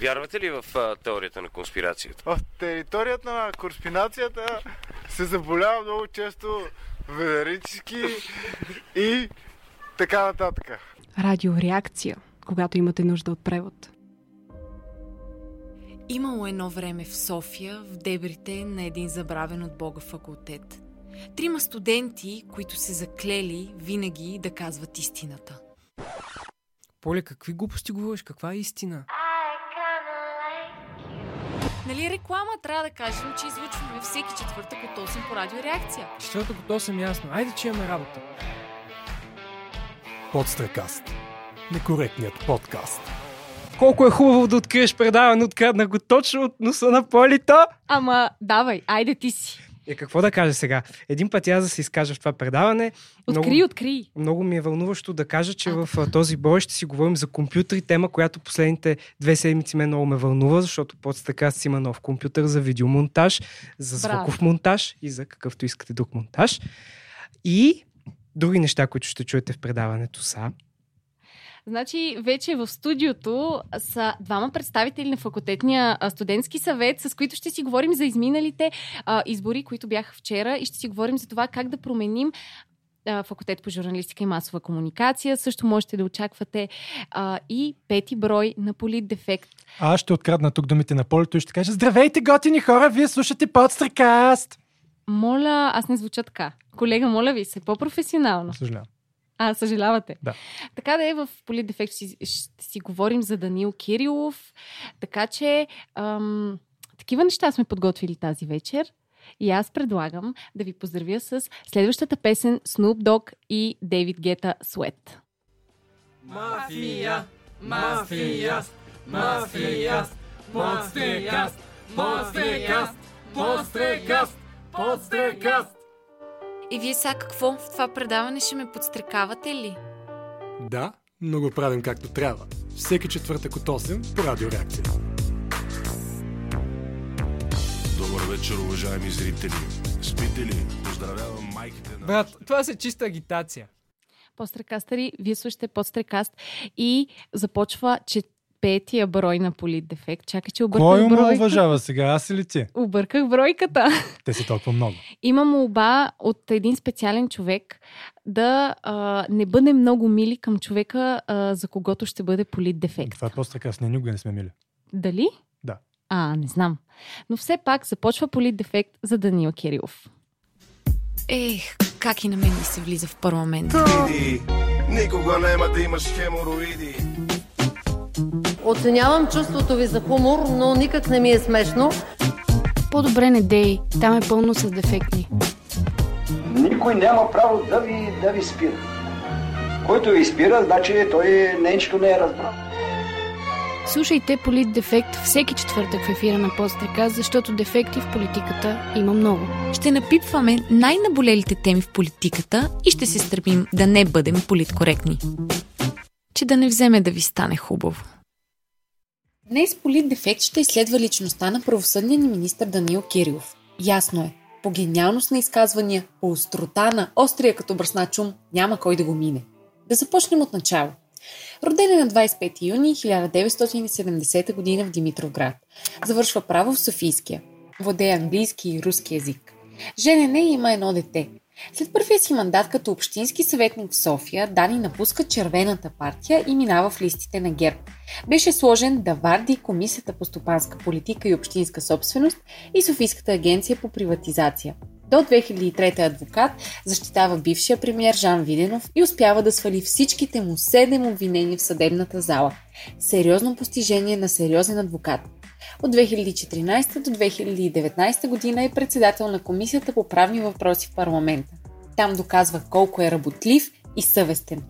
Вярвате ли в а, теорията на конспирацията? В територията на конспирацията се заболява много често ведерически и така нататък. Радиореакция, когато имате нужда от превод. Имало едно време в София, в дебрите на един забравен от Бога факултет. Трима студенти, които се заклели винаги да казват истината. Поле, какви глупости говориш? Каква е истина? Нали реклама трябва да кажем, че излъчваме всеки четвъртък от 8 по радиореакция. Четвъртък от 8 ясно. Айде, че имаме работа. Подстрекаст. Некоректният подкаст. Колко е хубаво да откриеш предаване, открадна го точно от носа на Полито. Ама, давай, айде ти си. Е, какво да кажа сега? Един път аз да се изкажа в това предаване. Откри, много, откри. много ми е вълнуващо да кажа, че в а, този бой ще си говорим за компютри, тема, която последните две седмици мен много ме вълнува, защото под така си има нов компютър за видеомонтаж, за звуков Браво. монтаж и за какъвто искате друг монтаж. И други неща, които ще чуете в предаването са. Значи, вече в студиото са двама представители на факултетния студентски съвет, с които ще си говорим за изминалите а, избори, които бяха вчера и ще си говорим за това как да променим факултет по журналистика и масова комуникация. Също можете да очаквате а, и пети брой на политдефект. А аз ще открадна тук думите на полето и ще кажа Здравейте, готини хора, вие слушате Подстрекаст! Моля, аз не звуча така. Колега, моля ви се, по-професионално. Съжалявам. А, съжалявате. Да. Така да е, в Политдефект ще, ще си говорим за Данил Кирилов. Така че, ам, такива неща сме подготвили тази вечер. И аз предлагам да ви поздравя с следващата песен Snoop Dogg и Дейвид Гета Sweat. Мафия, мафия, мафия, подстрекаст, подстрекаст, подстрекаст, подстрекаст. И вие сега какво? В това предаване ще ме подстрекавате ли? Да, но го правим както трябва. Всеки четвъртък от 8 по радиореакция. Добър вечер, уважаеми зрители. Спите ли? Поздравявам майките на... Брат, това са чиста агитация. Пострекастъри, вие слушате Подстрекаст и започва че петия брой на Политдефект. Чакай, че обърках Кой ме бройката. уважава сега, аз или ти? Обърках бройката. Те са толкова много. Има молба от един специален човек да а, не бъде много мили към човека, а, за когото ще бъде политдефект. Това е Подстрекаст, не никога не сме мили. Дали? Да. А, не знам. Но все пак започва политдефект за Данил Кирилов. Ех, как и на мен ми се влиза в парламент. Иди, Никога няма да имаш хемороиди. Оценявам чувството ви за хумор, но никак не ми е смешно. По-добре не дей, там е пълно с дефектни. Никой няма право да ви, да ви спира. Който ви спира, значи той нещо не е разбрал. Слушайте Политдефект всеки четвъртък в ефира на Подстрека, защото дефекти в политиката има много. Ще напипваме най-наболелите теми в политиката и ще се стремим да не бъдем политкоректни. Че да не вземе да ви стане хубаво. Днес Политдефект ще изследва личността на правосъдния ни министр Данил Кирилов. Ясно е, по гениалност на изказвания, по острота на острия като бръсна чум, няма кой да го мине. Да започнем от начало. Роден е на 25 юни 1970 г. в Димитровград. Завършва право в Софийския. Владее английски и руски язик. Женен е и има едно дете. След първия си мандат като общински съветник в София, Дани напуска червената партия и минава в листите на ГЕРБ. Беше сложен да варди Комисията по стопанска политика и общинска собственост и Софийската агенция по приватизация. До 2003 адвокат защитава бившия премьер Жан Виденов и успява да свали всичките му 7 обвинения в съдебната зала. Сериозно постижение на сериозен адвокат. От 2014 до 2019 година е председател на Комисията по правни въпроси в парламента. Там доказва колко е работлив и съвестен.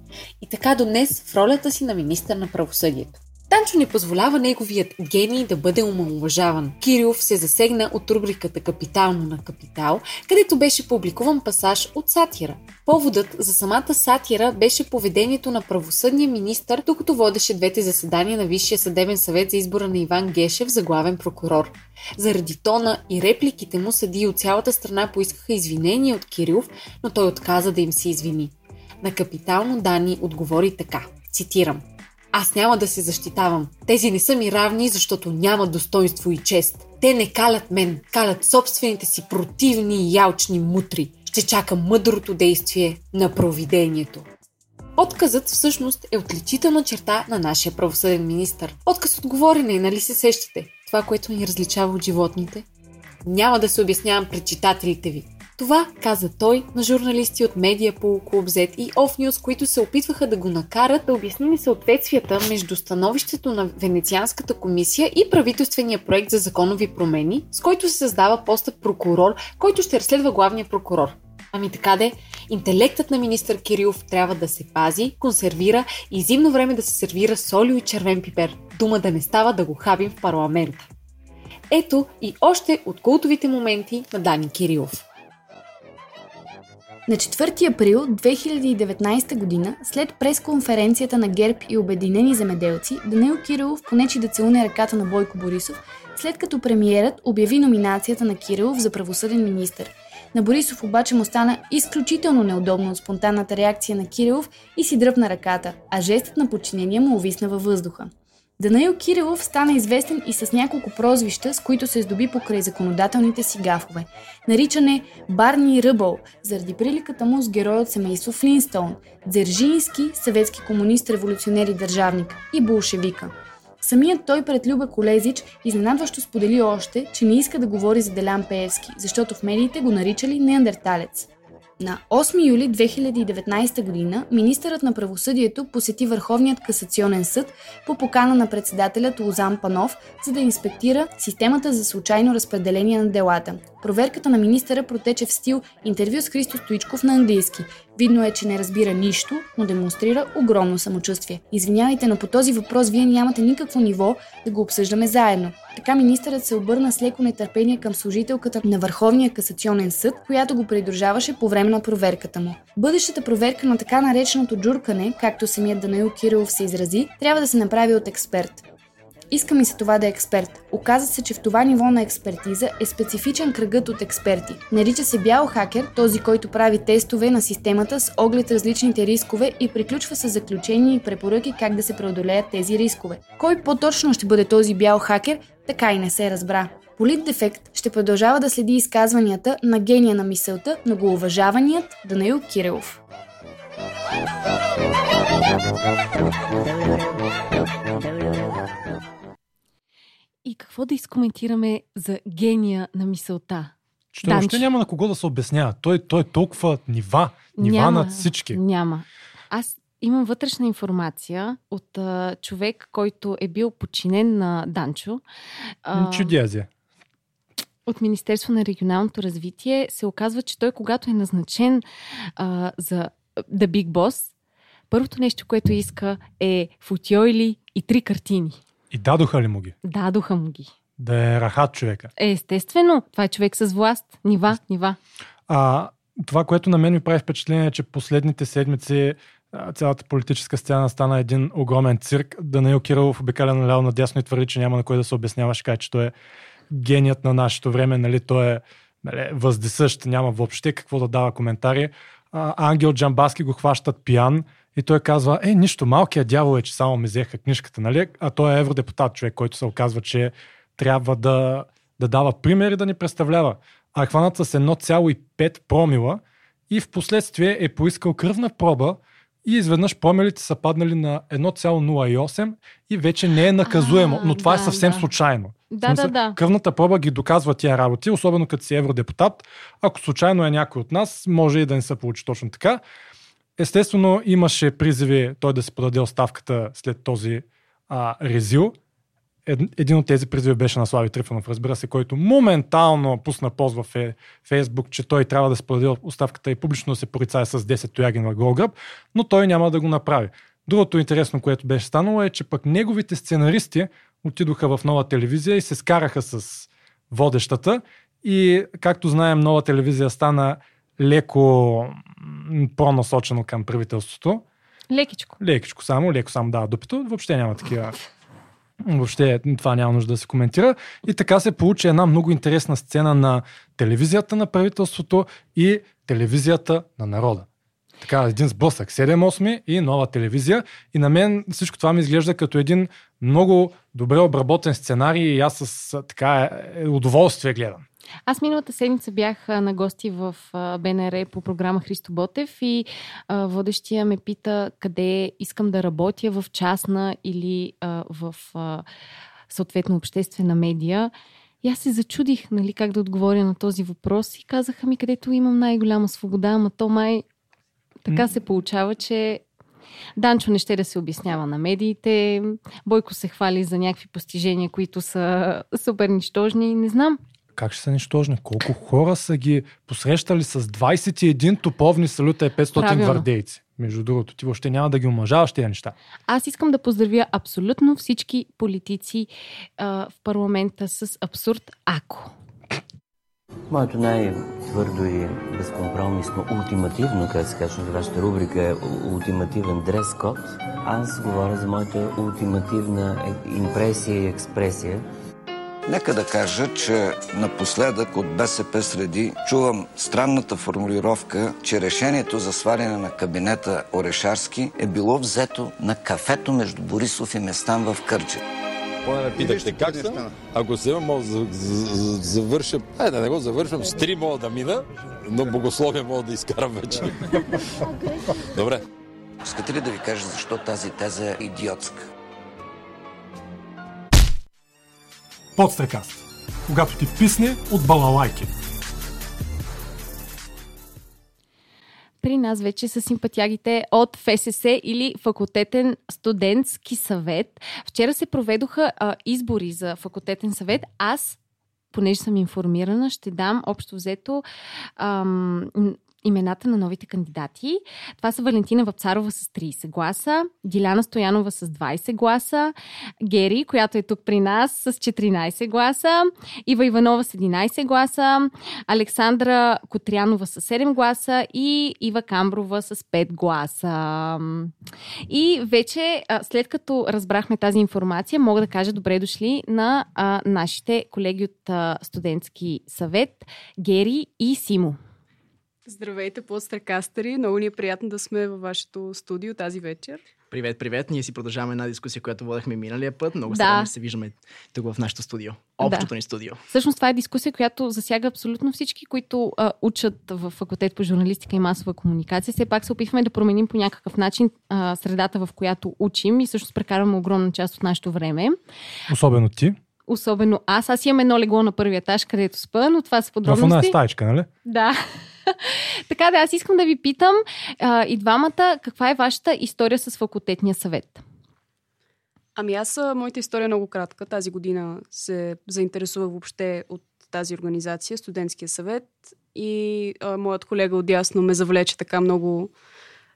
И така до днес в ролята си на министър на правосъдието. Танчо не позволява неговият гений да бъде омалуважаван. Кирилов се засегна от рубриката Капитално на Капитал, където беше публикуван пасаж от сатира. Поводът за самата сатира беше поведението на правосъдния министър, докато водеше двете заседания на Висшия съдебен съвет за избора на Иван Гешев за главен прокурор. Заради тона и репликите му съдии от цялата страна поискаха извинения от Кирилов, но той отказа да им се извини. На Капитално Дани отговори така, цитирам. Аз няма да се защитавам. Тези не са ми равни, защото няма достоинство и чест. Те не калят мен, калят собствените си противни и ялчни мутри. Ще чакам мъдрото действие на провидението. Отказът всъщност е отличителна черта на нашия правосъден министр. Отказ от говорене, нали се сещате? Това, което ни различава от животните. Няма да се обяснявам пред читателите ви. Това каза той на журналисти от Медиа по Клуб Z и Off News, които се опитваха да го накарат да обясни несъответствията между становището на Венецианската комисия и правителствения проект за законови промени, с който се създава поста прокурор, който ще разследва главния прокурор. Ами така де, интелектът на министър Кирилов трябва да се пази, консервира и зимно време да се сервира солио и червен пипер. Дума да не става да го хабим в парламента. Ето и още от култовите моменти на Дани Кирилов. На 4 април 2019 година, след пресконференцията на ГЕРБ и Обединени земеделци, Данил Кирилов понечи да целуне ръката на Бойко Борисов, след като премиерът обяви номинацията на Кирилов за правосъден министр. На Борисов обаче му стана изключително неудобно от спонтанната реакция на Кирилов и си дръпна ръката, а жестът на подчинение му увисна във въздуха. Данаил Кирилов стана известен и с няколко прозвища, с които се здоби покрай законодателните си гафове. Наричане Барни Ръбъл, заради приликата му с героя от семейство Флинстоун, Дзержински, съветски комунист, революционер и държавник и болшевика. Самият той пред Люба Колезич изненадващо сподели още, че не иска да говори за Делян Пеевски, защото в медиите го наричали неандерталец. На 8 юли 2019 година министърът на правосъдието посети Върховният касационен съд по покана на председателят Лозан Панов, за да инспектира системата за случайно разпределение на делата. Проверката на министъра протече в стил интервю с Христо Стоичков на английски. Видно е, че не разбира нищо, но демонстрира огромно самочувствие. Извинявайте, но по този въпрос вие нямате никакво ниво да го обсъждаме заедно. Така министърът се обърна с леко нетърпение към служителката на Върховния касационен съд, която го придружаваше по време на проверката му. Бъдещата проверка на така нареченото джуркане, както самият Данаил Кирилов се изрази, трябва да се направи от експерт. Иска ми се това да е експерт. Оказва се, че в това ниво на експертиза е специфичен кръгът от експерти. Нарича се бял хакер, този, който прави тестове на системата с оглед различните рискове и приключва с заключения и препоръки как да се преодолеят тези рискове. Кой по-точно ще бъде този бял хакер, така и не се разбра. Политдефект ще продължава да следи изказванията на гения на мисълта, многоуважаваният Данаил Кирилов. И какво да изкоментираме за гения на мисълта? Че той още няма на кого да се обяснява. Той, той е толкова нива, нива няма, над всички. Няма. Аз имам вътрешна информация от а, човек, който е бил подчинен на Данчо. А, Чудязия. от Министерство на регионалното развитие се оказва, че той, когато е назначен а, за The Big Boss, първото нещо, което иска е футиойли и три картини. И дадоха ли му ги? Дадоха му ги. Да е рахат човека. Е, естествено, това е човек с власт. Нива, нива. А, това, което на мен ми прави впечатление е, че последните седмици цялата политическа сцена стана един огромен цирк. Данаил Кирилов обикаля наляво надясно и твърди, че няма на кой да се обяснява. Ще каже, че той е геният на нашето време, нали, той е нали, въздесъщ, няма въобще какво да дава коментари. А, Ангел Джамбаски го хващат пиян и той казва, е, нищо, малкият дявол е, че само ми взеха книжката, нали? А той е евродепутат, човек, който се оказва, че трябва да, да дава примери да ни представлява. А е хванат с 1,5 промила и в последствие е поискал кръвна проба и изведнъж промилите са паднали на 1,08 и вече не е наказуемо. А, но това да, е съвсем да. случайно. Да, смисъл, да, да. Кръвната проба ги доказва тия работи, особено като си евродепутат. Ако случайно е някой от нас, може и да не се получи точно така. Естествено, имаше призиви той да се подаде оставката след този а, резил. Ед, един от тези призиви беше на Слави Трифонов, разбира се, който моментално пусна пост в Фе- Фейсбук, че той трябва да се подаде оставката и публично се порицае с 10 тояги на Голгръб, но той няма да го направи. Другото интересно, което беше станало е, че пък неговите сценаристи отидоха в нова телевизия и се скараха с водещата и както знаем, нова телевизия стана леко по-насочено към правителството. Лекичко. Лекичко само, леко само дава дупито. Въобще няма такива. Въобще това няма нужда да се коментира. И така се получи една много интересна сцена на телевизията на правителството и телевизията на народа. така един сблъсък. 7-8 и нова телевизия. И на мен всичко това ми изглежда като един много добре обработен сценарий и аз с така е, удоволствие гледам. Аз миналата седмица бях на гости в БНР по програма Христо Ботев и водещия ме пита къде искам да работя в частна или в съответно обществена медия. И аз се зачудих, нали, как да отговоря на този въпрос и казаха ми, където имам най-голяма свобода, ама то май така се получава, че Данчо не ще да се обяснява на медиите, Бойко се хвали за някакви постижения, които са супер нищожни, не знам. Как ще са нищожни? Колко хора са ги посрещали с 21 топовни салюта и 500 Правилно. гвардейци? Между другото, ти въобще няма да ги омъжаваш тези неща. Аз искам да поздравя абсолютно всички политици а, в парламента с абсурд ако. Моето най-твърдо и безкомпромисно, ултимативно, как се казва за вашата рубрика, е ултимативен дрес код. Аз говоря за моята ултимативна импресия и експресия. Нека да кажа, че напоследък от БСП среди чувам странната формулировка, че решението за сваляне на кабинета Орешарски е било взето на кафето между Борисов и Местан в Кърджа. Поне ме питахте как съм. Ако се мога да завърша. Е, да не го завършвам. С три мога да мина, но богословие мога да изкарам вече. Добре. Искате ли да ви кажа защо тази теза е идиотска? Подстрекаст. Когато ти вписне от балалайки. При нас вече са симпатягите от ФСС или Факултетен студентски съвет. Вчера се проведоха а, избори за факултетен съвет. Аз, понеже съм информирана, ще дам общо взето ам, имената на новите кандидати. Това са Валентина Вапцарова с 30 гласа, Диляна Стоянова с 20 гласа, Гери, която е тук при нас с 14 гласа, Ива Иванова с 11 гласа, Александра Котрянова с 7 гласа и Ива Камброва с 5 гласа. И вече, след като разбрахме тази информация, мога да кажа добре дошли на а, нашите колеги от а, студентски съвет, Гери и Симо. Здравейте, подстракастери! Много ни е приятно да сме във вашето студио тази вечер. Привет, привет! Ние си продължаваме една дискусия, която водехме миналия път. Много Да. се радвам да се виждаме тук в нашото студио. Общото Да. ни студио. Всъщност това е дискусия, която засяга абсолютно всички, които а, учат в факултет по журналистика и масова комуникация. Все пак се опитваме да променим по някакъв начин а, средата, в която учим и всъщност прекарваме огромна част от нашето време. Особено ти. Особено аз. Аз имам едно легло на първия етаж, където спа, но това са В една подробности. стаечка, нали? Да. така да, аз искам да ви питам а, и двамата, каква е вашата история с факултетния съвет? Ами аз, моята история е много кратка. Тази година се заинтересувах въобще от тази организация, студентския съвет и а, моят колега отдясно ме завлече така много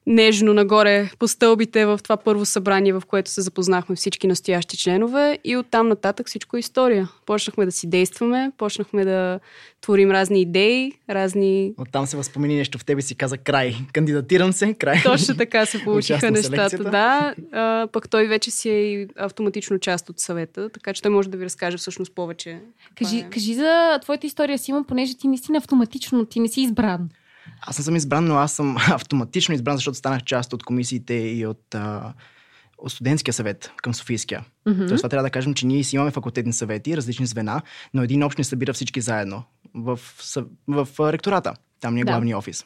нежно нагоре по стълбите в това първо събрание, в което се запознахме всички настоящи членове и оттам нататък всичко е история. Почнахме да си действаме, почнахме да творим разни идеи, разни... Оттам се възпомени нещо в тебе си каза край. Кандидатирам се, край. Точно така се получиха нещата, да. А, пък той вече си е и автоматично част от съвета, така че той може да ви разкаже всъщност повече. Кажи, кажи за твоята история, Симон, понеже ти наистина автоматично, ти не си избран. Аз не съм избран, но аз съм автоматично избран, защото станах част от комисиите и от, а, от студентския съвет към Софийския. Мгм. Тоест това трябва да кажем, че ние си имаме факултетни съвети, различни звена, но един общ ни събира всички заедно в, в, а, ректората. Там ни е Да. главния офис.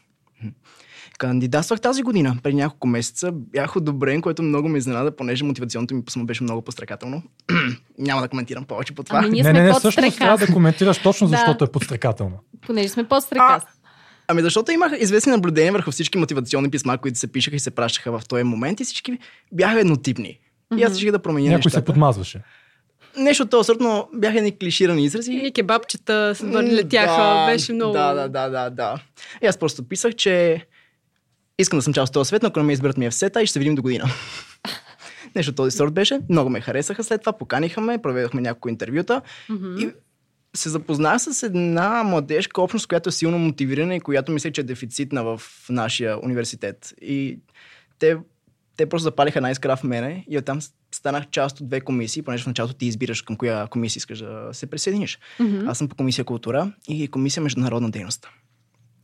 Кандидатствах тази година, преди няколко месеца. Бях одобрен, което много ме изненада, понеже мотивационното ми писмо беше много пострекателно. Няма да коментирам повече по това. Ами ние не, сме не, не, под всъщност трябва да коментираш точно Да. защото е подстрекателно. Понеже сме по-стрекаст. Ами защото имах известни наблюдения върху всички мотивационни писма, които се пишеха и се пращаха в този момент и всички бяха еднотипни. И аз реших да променя Някой се нещата. подмазваше. Нещо от този сорт, но бяха едни клиширани изрази. И кебабчета летяха, да, беше много... Да, да, да, да, да. И аз просто писах, че искам да съм част от този свет, но ако не ме изберат ми е в сета и ще се видим до година. Нещо този сорт беше. Много ме харесаха след това, поканиха ме, проведохме няколко интервюта и се запознах с една младежка общност, която е силно мотивирана и която мисля, че е дефицитна в нашия университет. И те, те просто запалиха една искра в мене и оттам станах част от две комисии, понеже в началото ти избираш към коя комисия искаш да се присъединиш. Мгм. Аз съм по комисия култура и комисия международна дейност.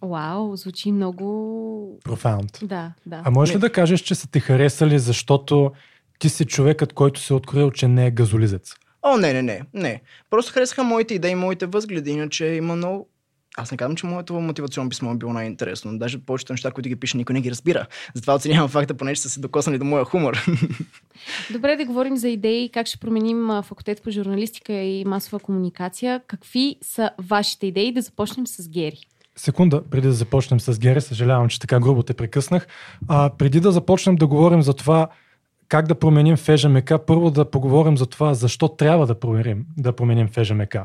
Вау, звучи много... Профаунд. Да, да. А можеш ли да кажеш, че са те харесали, защото ти си човекът, който се е открил, че не е газолизец? О, не, не, не, не. Просто харесаха моите идеи, моите възгледи, иначе има много... Аз не казвам, че моето мотивационно писмо е било най-интересно. Даже повечето неща, които ги пише, никой не ги разбира. Затова оценявам факта, понеже са се докоснали до моя хумор. Добре да говорим за идеи, как ще променим факултет по журналистика и масова комуникация. Какви са вашите идеи? Да започнем с Гери. Секунда, преди да започнем с Гери, съжалявам, че така грубо те прекъснах. А, преди да започнем да говорим за това как да променим ФЖМК, първо да поговорим за това защо трябва да променим, да променим ФЖМК.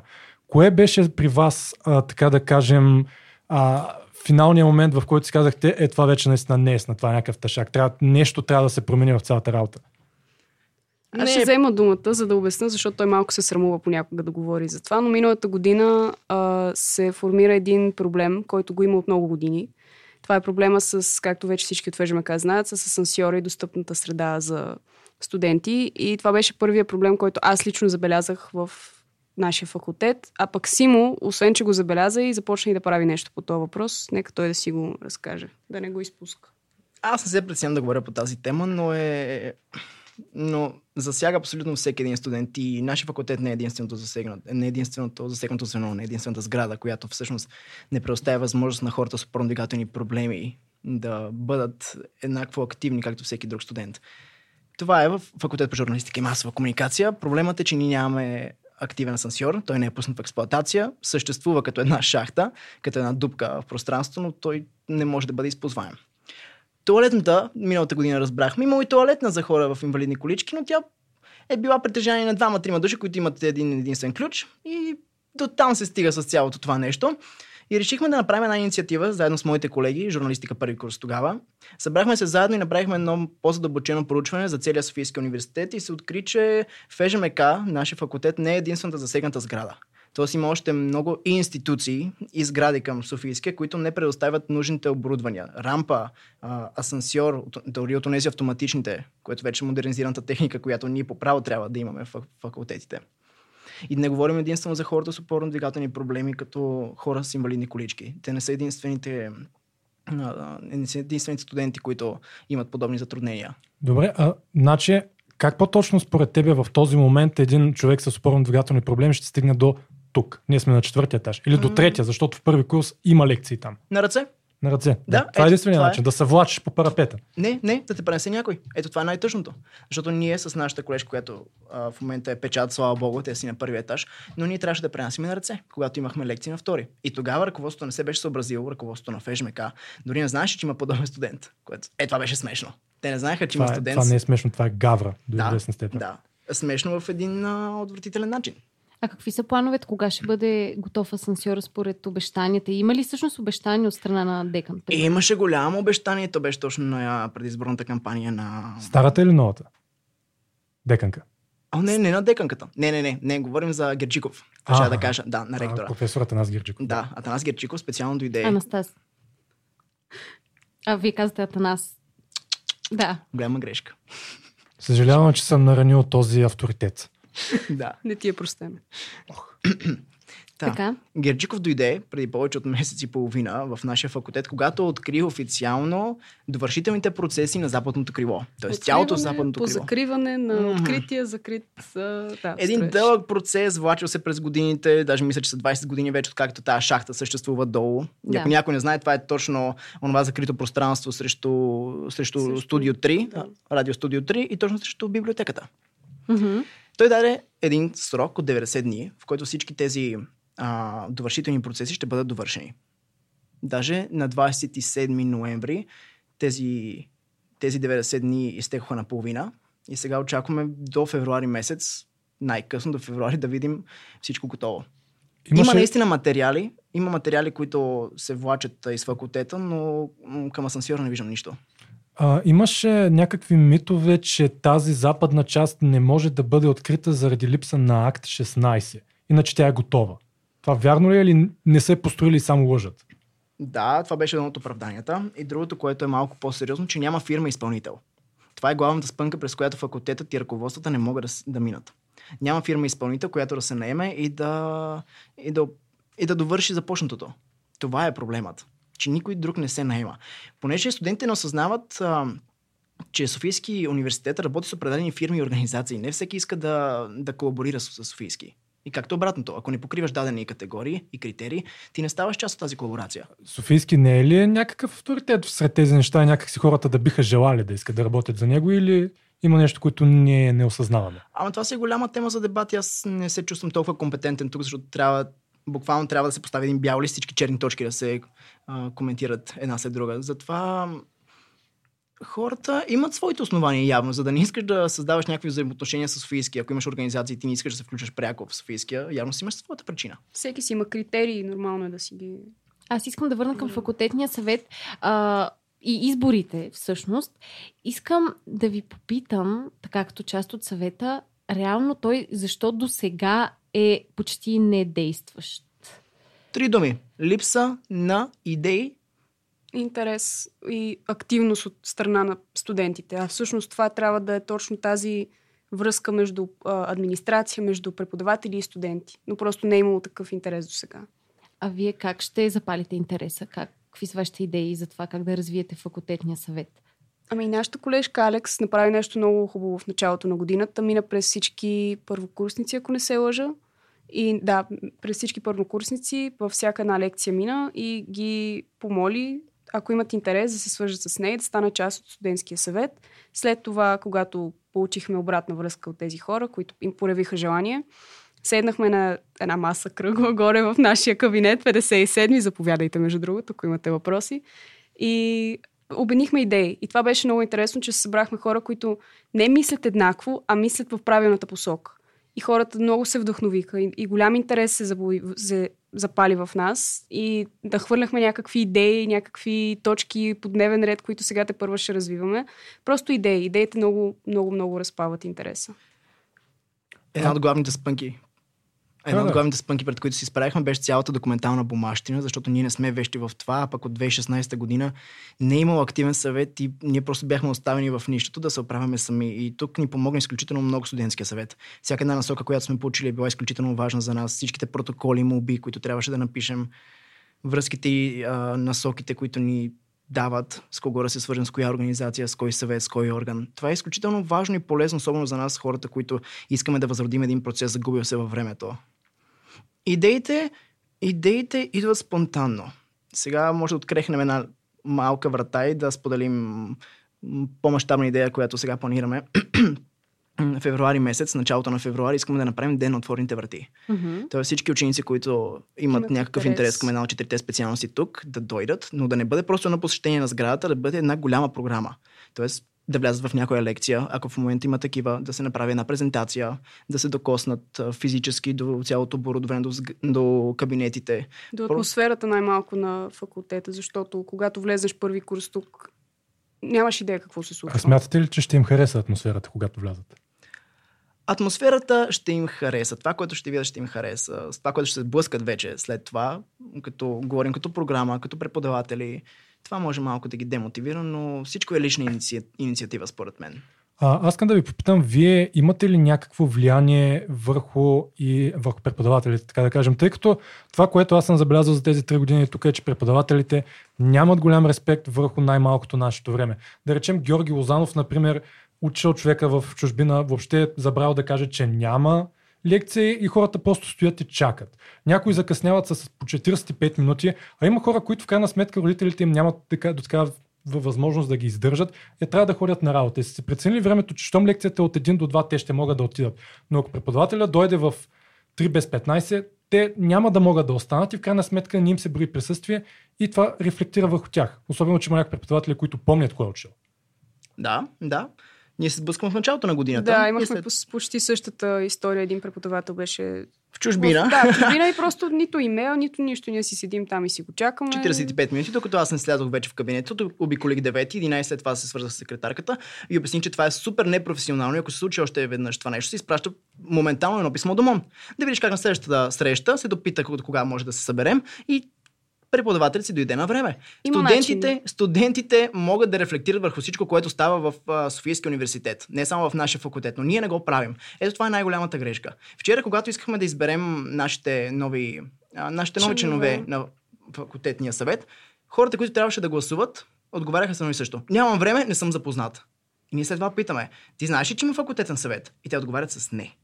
Кое беше при вас, а, така да кажем, а, финалният момент, в който си казахте, е това вече наистина не е, това е някакъв тъшак. Трябва, нещо трябва да се промени в цялата работа. Аз не. ще взема думата, за да обясня, защото той малко се срамува понякога да говори за това, но миналата година а, се формира един проблем, който го има от много години. Това е проблема с, както вече всички от ВЖМК знаят, с асансьора и достъпната среда за студенти. И това беше първия проблем, който аз лично забелязах в нашия факултет. А пък Симо, освен че го забеляза и започна и да прави нещо по този въпрос, нека той да си го разкаже, да не го изпуска. Аз не се преценям да говоря по тази тема, но е но засяга абсолютно всеки един студент и нашия факултет не е единственото засегнато, не е единственото засегнато звено, не е единствената сграда, която всъщност не предоставя възможност на хората с опорно-двигателни проблеми да бъдат еднакво активни, както всеки друг студент. Това е в факултет по журналистика и масова комуникация. Проблемът е, че ние нямаме активен асансьор, той не е пуснат в експлоатация, съществува като една шахта, като една дупка в пространството, но той не може да бъде използваем. Туалетната, миналата година разбрахме, има и туалетна за хора в инвалидни колички, но тя е била притежание на двама-трима души, които имат един единствен ключ и до там се стига с цялото това нещо. И решихме да направим една инициатива, заедно с моите колеги, журналистика първи курс тогава. Събрахме се заедно и направихме едно по-задълбочено проучване за целия Софийски университет и се откри, че ФЖМК, нашия факултет, не е единствената засегната сграда. Тоест има още много институции и сгради към Софийския, които не предоставят нужните оборудвания. Рампа, асансьор, дори от тези автоматичните, което вече е модернизираната техника, която ние по право трябва да имаме в факултетите. И не говорим единствено за хората с опорно-двигателни проблеми, като хора с инвалидни колички. Те не са единствените единствените студенти, които имат подобни затруднения. Добре, а значи как по-точно според тебе в този момент един човек с опорно-двигателни проблеми ще стигне до тук. Ние сме на четвъртия етаж. Или до третия, защото в първи курс има лекции там. На ръце? На ръце. Да, това е единствения начин. Е. Да се влачиш по парапета. Не, не, да те пренесе някой. Ето това е най-тъжното. Защото ние с нашата колежка, която а, в момента е печат, слава богу, те си на първи етаж, но ние трябваше да пренасим на ръце, когато имахме лекции на втори. И тогава ръководството не се беше съобразило, ръководството на ФЖМК. Дори не знаеше, че има подобен студент. Което... Е, това беше смешно. Те не знаеха, че това има студент. Е, това не е смешно, това е гавра до да, известна степен. Да. Смешно в един а, отвратителен начин. А какви са плановете? Кога ще бъде готов асансьор според обещанията? Има ли всъщност обещания от страна на Декан? Е, имаше голямо обещание. То беше точно на предизборната кампания на... Старата или новата? Деканка. О, не, не на деканката. Не, не, не. Не, говорим за Герджиков. Това да кажа. Да, на ректора. А, професор Атанас Герджиков. Да, Атанас Герджиков специално дойде. Анастас. А, вие казвате Атанас. Да. Голяма грешка. Съжалявам, че съм наранил този авторитет. Да. Не ти е простено. Та, така. Герджиков дойде преди повече от месец и половина в нашия факултет, когато откри официално довършителните процеси на западното крило. Тоест цялото западното по крило. закриване на mm-hmm. открития, закрит. Да, Един строеж. дълъг процес, влачил се през годините, даже мисля, че са 20 години вече, откакто тази шахта съществува долу. Да. Ако някой не знае, това е точно онова закрито пространство срещу, срещу, срещу... студио 3, да. радио студио 3 и точно срещу библиотеката. Mm-hmm. Той даде един срок от 90 дни, в който всички тези а, довършителни процеси ще бъдат довършени. Даже на 27 ноември тези, тези 90 дни изтекоха на половина и сега очакваме до февруари месец, най-късно до февруари, да видим всичко готово. Имаше... Има наистина материали, има материали, които се влачат из факултета, но към асансьора не виждам нищо. А, имаше някакви митове, че тази западна част не може да бъде открита заради липса на акт 16. Иначе тя е готова. Това вярно ли е или не се построили само лъжат? Да, това беше едно от оправданията. И другото, което е малко по-сериозно, че няма фирма изпълнител. Това е главната спънка, през която факултетът и ръководствата не могат да, да минат. Няма фирма изпълнител, която да се наеме и да, и да, и да довърши започнатото. Това е проблемът. Че никой друг не се наема. Понеже студентите не осъзнават а, че Софийски университет работи с определени фирми и организации. Не всеки иска да, да колаборира с, с Софийски. И както обратното, ако не покриваш дадени категории и критерии, ти не ставаш част от тази колаборация. Софийски не е ли някакъв авторитет сред тези неща? Някакси хората да биха желали да искат да работят за него или има нещо, което ние не осъзнаваме? Ама това си е голяма тема за дебати. Аз не се чувствам толкова компетентен тук, защото трябва буквално трябва да се постави един бял лист, всички черни точки да се а, коментират една след друга. Затова хората имат своите основания явно, за да не искаш да създаваш някакви взаимоотношения с Софийския. Ако имаш организация и ти не искаш да се включиш пряко в Софийския, явно си имаш своята причина. Всеки си има критерии, нормално е да си ги... Аз искам да върна към факултетния съвет а, и изборите, всъщност. Искам да ви попитам, така като част от съвета, реално той защо до сега е почти недействащ? Три думи. Липса на идеи интерес и активност от страна на студентите. А всъщност това трябва да е точно тази връзка между а, администрация, между преподаватели и студенти. Но просто не е имало такъв интерес до сега. А вие как ще запалите интереса? Как, какви са вашите идеи за това как да развиете факултетния съвет? Ами нашата колежка Алекс направи нещо много хубаво в началото на годината. Мина през всички първокурсници, ако не се лъжа. И да, през всички първокурсници във всяка една лекция мина и ги помоли ако имат интерес, да се свържат с нея, да станат част от студентския съвет. След това, когато получихме обратна връзка от тези хора, които им проявиха желание, седнахме на една маса кръгла горе в нашия кабинет, 57-ми, заповядайте между другото, ако имате въпроси. И обенихме идеи. И това беше много интересно, че се събрахме хора, които не мислят еднакво, а мислят в правилната посока. И хората много се вдъхновиха и, и голям интерес се, забои, се запали в нас и да хвърляхме някакви идеи, някакви точки по дневен ред, които сега те първо ще развиваме. Просто идеи. Идеите много, много, много разпават интереса. Една от главните спънки, Една от главните спънки, пред които си справихме, беше цялата документална бумащина, защото ние не сме вещи в това, а пък от 2016 година не е имало активен съвет и ние просто бяхме оставени в нищото да се оправяме сами. И тук ни помогна изключително много студентския съвет. Всяка една насока, която сме получили, е била изключително важна за нас. Всичките протоколи, моби, които трябваше да напишем, връзките и а, насоките, които ни дават с кого да се свържем, с коя организация, с кой съвет, с кой орган. Това е изключително важно и полезно, особено за нас, хората, които искаме да възродим един процес, загубил се във времето. Идеите, идеите идват спонтанно. Сега може да открехнем една малка врата и да споделим по-масштабна идея, която сега планираме. Февруари месец, началото на февруари, искаме да направим ден на отворените врати. Mm-hmm. Тоест всички ученици, които имат, имат някакъв интерес. интерес към една от четирите специалности тук, да дойдат, но да не бъде просто на посещение на сградата, да бъде една голяма програма. Тоест да влязат в някоя лекция, ако в момента има такива, да се направи една презентация, да се докоснат физически до цялото оборудване, до, до кабинетите. До атмосферата най-малко на факултета, защото когато влезеш първи курс тук, нямаш идея какво се случва. А смятате ли, че ще им хареса атмосферата, когато влязат? Атмосферата ще им хареса. Това, което ще видят, ще им хареса. С това, което ще се блъскат вече след това, като говорим като програма, като преподаватели, това може малко да ги демотивира, но всичко е лична иници... инициатива, според мен. А, аз искам да ви попитам, вие имате ли някакво влияние върху, и, върху преподавателите, така да кажем, тъй като това, което аз съм забелязал за тези три години тук е, че преподавателите нямат голям респект върху най-малкото нашето време. Да речем Георги Лозанов, например, учил човека в чужбина, въобще е забрал да каже, че няма лекции и хората просто стоят и чакат. Някои закъсняват с по 45 минути, а има хора, които в крайна сметка родителите им нямат така, до така възможност да ги издържат и трябва да ходят на работа. И са си преценили времето, че щом лекцията е от 1 до 2, те ще могат да отидат. Но ако преподавателя дойде в 3 без 15, те няма да могат да останат и в крайна сметка не им се брои присъствие и това рефлектира върху тях. Особено, че има някакви преподаватели, които помнят кой е учил. Да, да. Ние се сблъскваме в началото на годината. Да, имахме след... почти същата история. Един преподавател беше в чужбина. В, да, в чужбина и просто нито имейл, нито нищо. Ние си седим там и си го чакаме. 45 минути, докато аз не слязох вече в кабинета, обиколих 9, 11 след това се свързах с секретарката и обясних, че това е супер непрофесионално. И ако се случи още веднъж това нещо, се изпраща моментално едно писмо до МОН. Да видиш как на следващата среща се допита кога може да се съберем и преподавателят си дойде на време. студентите, студентите могат да рефлектират върху всичко, което става в Софийския университет. Не само в нашия факултет, но ние не го правим. Ето това е най-голямата грешка. Вчера, когато искахме да изберем нашите нови, нашите нови членове на факултетния съвет, хората, които трябваше да гласуват, отговаряха само и също. Нямам време, не съм запознат. И ние след това питаме, ти знаеш ли, че има факултетен съвет? И те отговарят с не.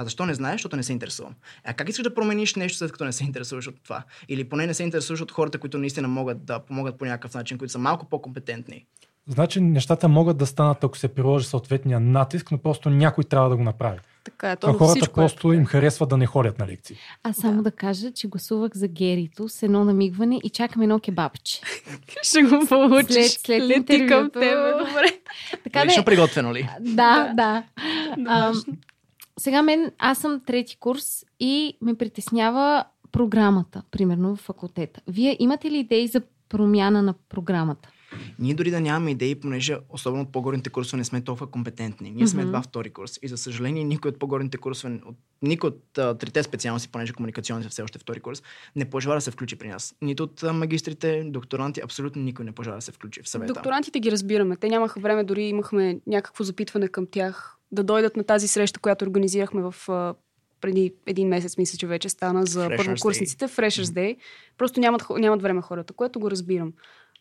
А защо не знаеш? Защото не се интересувам. А как искаш да промениш нещо, след като не се интересуваш от това? Или поне не се интересуваш от хората, които наистина могат да помогат по някакъв начин, които са малко по-компетентни? Значи нещата могат да станат, ако се приложи съответния натиск, но просто някой трябва да го направи. Така е, А то хората всичко просто е. им харесва да не ходят на лекции. Аз само да. да кажа, че гласувах за Герито с едно намигване и чакам едно кебабче. Ще го получиш. След, след Лети към тебе, добре. Така Лично да, приготвено ли? да, да. А, сега мен, аз съм трети курс и ме притеснява програмата, примерно в факултета. Вие имате ли идеи за промяна на програмата? Ние дори да нямаме идеи, понеже особено от по-горните курсове не сме толкова компетентни. Ние сме Мгм. едва втори курс. И за съжаление, никой от по-горните курсове, от, никой от а, трите специалности, понеже комуникационните са все още втори курс, не пожела да се включи при нас. Нито от а, магистрите, докторанти, абсолютно никой не пожела да се включи в съвета. Докторантите ги разбираме. Те нямаха време, дори имахме някакво запитване към тях да дойдат на тази среща, която организирахме в а, преди един месец, мисля, че вече стана за Freshers първокурсниците, Freshers Day. Просто нямат, нямат време хората, което го разбирам.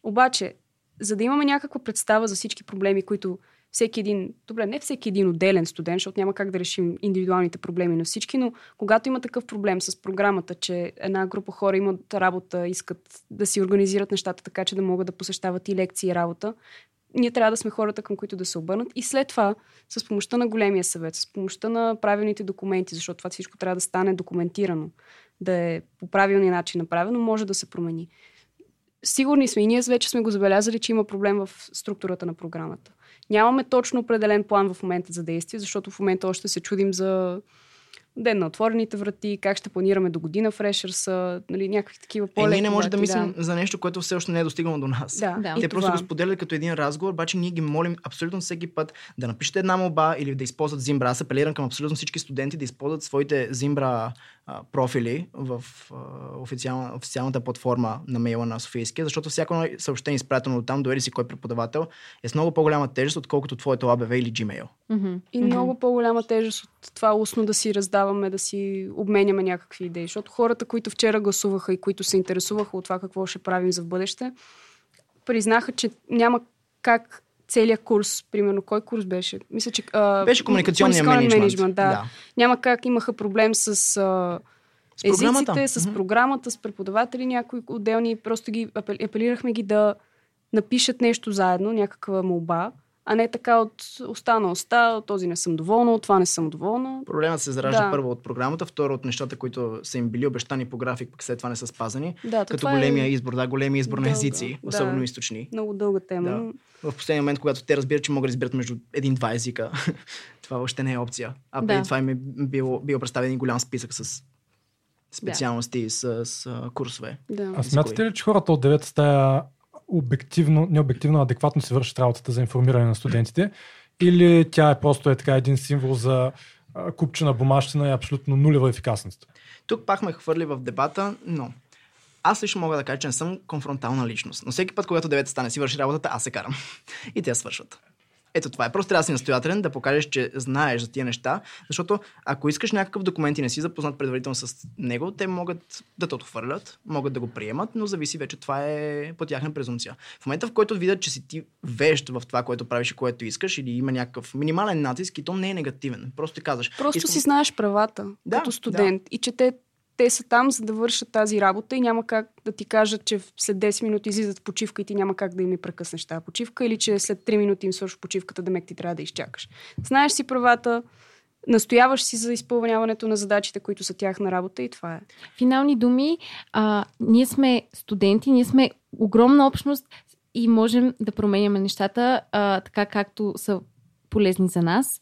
Обаче, за да имаме някаква представа за всички проблеми, които всеки един, добре, не всеки един отделен студент, защото няма как да решим индивидуалните проблеми на всички, но когато има такъв проблем с програмата, че една група хора имат работа, искат да си организират нещата така, че да могат да посещават и лекции и работа, ние трябва да сме хората, към които да се обърнат. И след това, с помощта на големия съвет, с помощта на правилните документи, защото това всичко трябва да стане документирано, да е по правилния начин направено, може да се промени. Сигурни сме и ние вече сме го забелязали, че има проблем в структурата на програмата. Нямаме точно определен план в момента за действие, защото в момента още се чудим за ден на отворените врати, как ще планираме до година фрешърса, нали, някакви такива Е, по ние не можем да мислим за нещо, което все още не е достигнало до нас. Да, да. Те И просто това. го споделят като един разговор, обаче ние ги молим абсолютно всеки път да напишете една молба или да използват Zimbra. Аз апелирам към абсолютно всички студенти да използват своите Zimbra а, профили в официална, официалната платформа на мейла на Софийския, защото всяко съобщение, изпратено от там, до еди си кой преподавател, е с много по-голяма тежест, отколкото твоето ABV или Gmail. И много по-голяма тежест от това устно да си раздаваме, да си обменяме някакви идеи. Защото хората, които вчера гласуваха и които се интересуваха от това какво ще правим за в бъдеще, признаха, че няма как целият курс, примерно, кой курс беше? Мисля, че... А, Беше комуникационния комуникационен менеджмент, да. да. Няма как имаха проблем с... А, С програмата. езиците, с Мгм. програмата, с преподаватели, някои отделни, просто ги апел- апелирахме ги да напишат нещо заедно, някаква молба, а не така от уста на уста, от този не съм доволна, от това не съм доволна. Проблемът се заражда Да. първо от програмата, второ от нещата, които са им били обещани по график, пък след това не са спазани. Да, то като е големия избор, да, големия избор на дълга, езици, да. особено източни. Много дълга тема. Да. В последния момент, когато те разбират, че могат да изберат между един-два езика, това въобще не е опция. А преди Да. това им е бил, бил представен голям списък с специалности, с, с курсове. Да. А смятате ли, че хората от девета стая обективно, необективно, адекватно си вършат работата за информиране на студентите? Или тя е просто е така един символ за купчена бумащина и абсолютно нулева ефикасност? Тук пак ме хвърли в дебата, но аз лично мога да кажа, че не съм конфронтална личност. Но всеки път, когато девета стане си върши работата, аз се карам. и те свършват. Ето това е. Просто трябва да си настоятелен, да покажеш, че знаеш за тия неща, защото ако искаш някакъв документ и не си запознат предварително с него, те могат да те отхвърлят, могат да го приемат, но зависи вече това е по тяхна презумпция. В момента, в който видят, че си ти вещ в това, което правиш и което искаш, или има някакъв минимален натиск и то не е негативен. Просто ти казваш. Просто искам- си знаеш правата Да, като студент и че те, те са там, за да вършат тази работа и няма как да ти кажат, че след 10 минути излизат в почивка и ти няма как да им прекъснеш тази почивка или че след 3 минути им свършва почивката, да мек ти трябва да изчакаш. Знаеш си правата, настояваш си за изпълняването на задачите, които са тяхна работа и това е. Финални думи. А, ние сме студенти, ние сме огромна общност и можем да променяме нещата а, така, както са полезни за нас.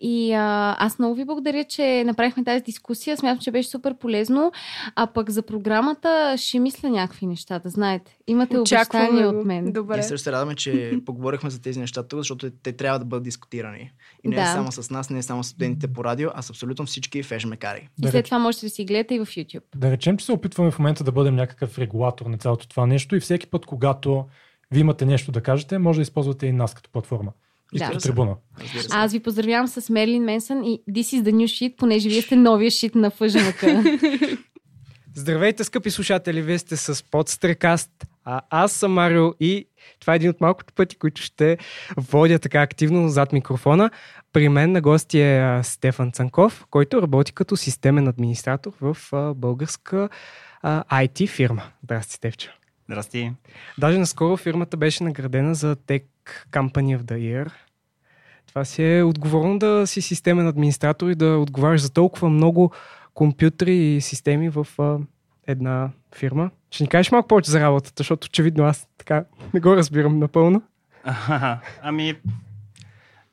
И а, аз много ви благодаря, че направихме тази дискусия. Смятам, че беше супер полезно. А пък за програмата ще мисля някакви неща, да знаете. Имате Очакваме обещания го. от мен. Добре. Ние също се радваме, че поговорихме за тези неща тук, защото те трябва да бъдат дискутирани. И не Да. е само с нас, не е само с студентите по радио, а с абсолютно всички фешмекари. И след това можете да си гледате и в YouTube. Да речем, че се опитваме в момента да бъдем някакъв регулатор на цялото това нещо и всеки път, когато ви имате нещо да кажете, може да използвате и нас като платформа. И Да. като трибуна. Аз ви поздравявам с Мерлин Менсън и This is the new shit, понеже вие сте новия shit на ФЖНК. Здравейте, скъпи слушатели! Вие сте с Подстрекаст. А аз съм Марио и това е един от малкото пъти, които ще водя така активно зад микрофона. При мен на гости е Стефан Цанков, който работи като системен администратор в българска IT фирма. Здрасти, Стефчо. Здрасти. Даже наскоро фирмата беше наградена за Tech Company of the Year. Това си е отговорно да си системен администратор и да отговаряш за толкова много компютри и системи в а, една фирма. Ще ни кажеш малко повече за работата, защото очевидно аз така не го разбирам напълно. ами,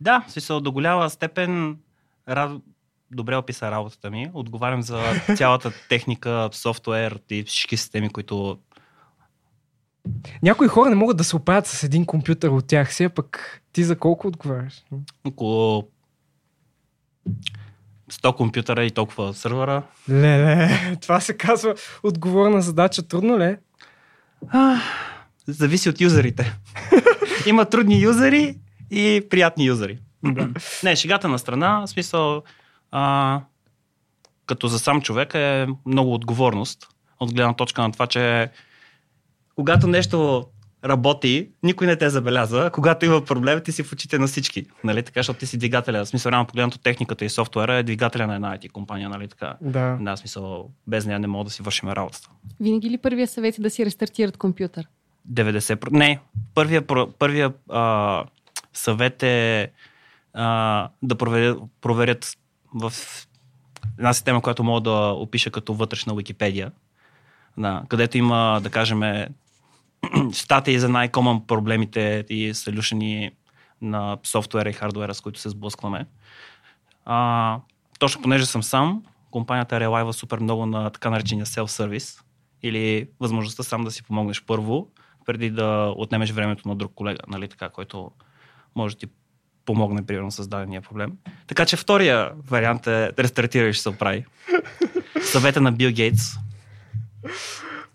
да, смисъл до голяма степен рад... добре описа работата ми. Отговарям за цялата техника, софтуер и всички системи, които някои хора не могат да се оправят с един компютър от тях си, а пък ти за колко отговаряш? Около 100 компютъра и толкова сървъра. Леле, това се казва отговорна задача. Трудно ли? А, зависи от юзерите. Има трудни юзери и приятни юзери. Да. Не, шегата на страна, в смисъл, а, като за сам човек е много отговорност. От гледна точка на това, че когато нещо работи, никой не те забелязва. Когато има проблем, ти си в очите на всички. Нали? Така, защото ти си двигателя. В смисъл, реално погледнато техниката и софтуера е двигателя на една IT компания. Нали? Така. Да. Да, смисъл, без нея не мога да си вършим работата. Винаги ли първия съвет е да си рестартират компютър? 90%. Не, първия, първия а, съвет е а, да проверят, проверят в една система, която мога да опиша като вътрешна Википедия, да, където има, да кажем, статии за най-комън проблемите и солюшени на софтуера и хардуера, с които се сблъскваме. А, точно понеже съм сам, компанията релайва супер много на така наречения self-service или възможността сам да си помогнеш първо, преди да отнемеш времето на друг колега, нали така, който може да ти помогне, примерно, с дадения проблем. Така че втория вариант е рестартирай ще се оправи. Съвета на Бил Гейтс.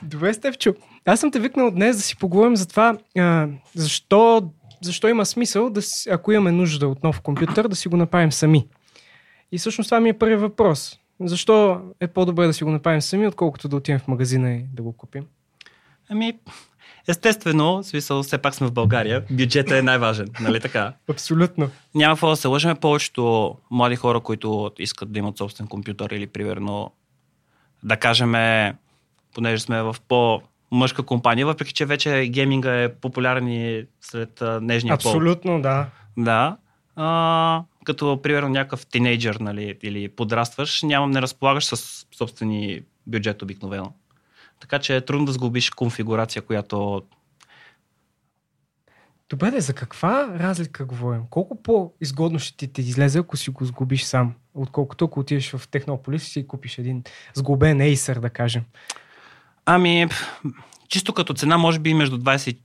Добре, Стевчо. Аз съм те викнал днес да си поговорим за това, а, защо, защо има смисъл, да си, ако имаме нужда от нов компютър, да си го направим сами. И всъщност това ми е първият въпрос. Защо е по-добре да си го направим сами, отколкото да отидем в магазина и да го купим? Ами, естествено, в смисъл, все пак сме в България, бюджетът е най-важен, нали така? Абсолютно. Няма какво да се лъжим, повечето млади хора, които искат да имат собствен компютър или примерно, да кажем, понеже сме в по мъжка компания, въпреки че вече гейминга е популярен и сред а, нежния пол. Абсолютно, да. Да. А, като, примерно, някакъв тинейджър нали, или подрастваш, нямам, не разполагаш с собствени бюджет обикновено. Така че е трудно да сглобиш конфигурация, която Добре, за каква разлика говорим? Колко по-изгодно ще ти те излезе, ако си го сгубиш сам, отколкото ако отидеш в Технополис и си купиш един сглобен Acer, да кажем? Ами, чисто като цена, може би между 20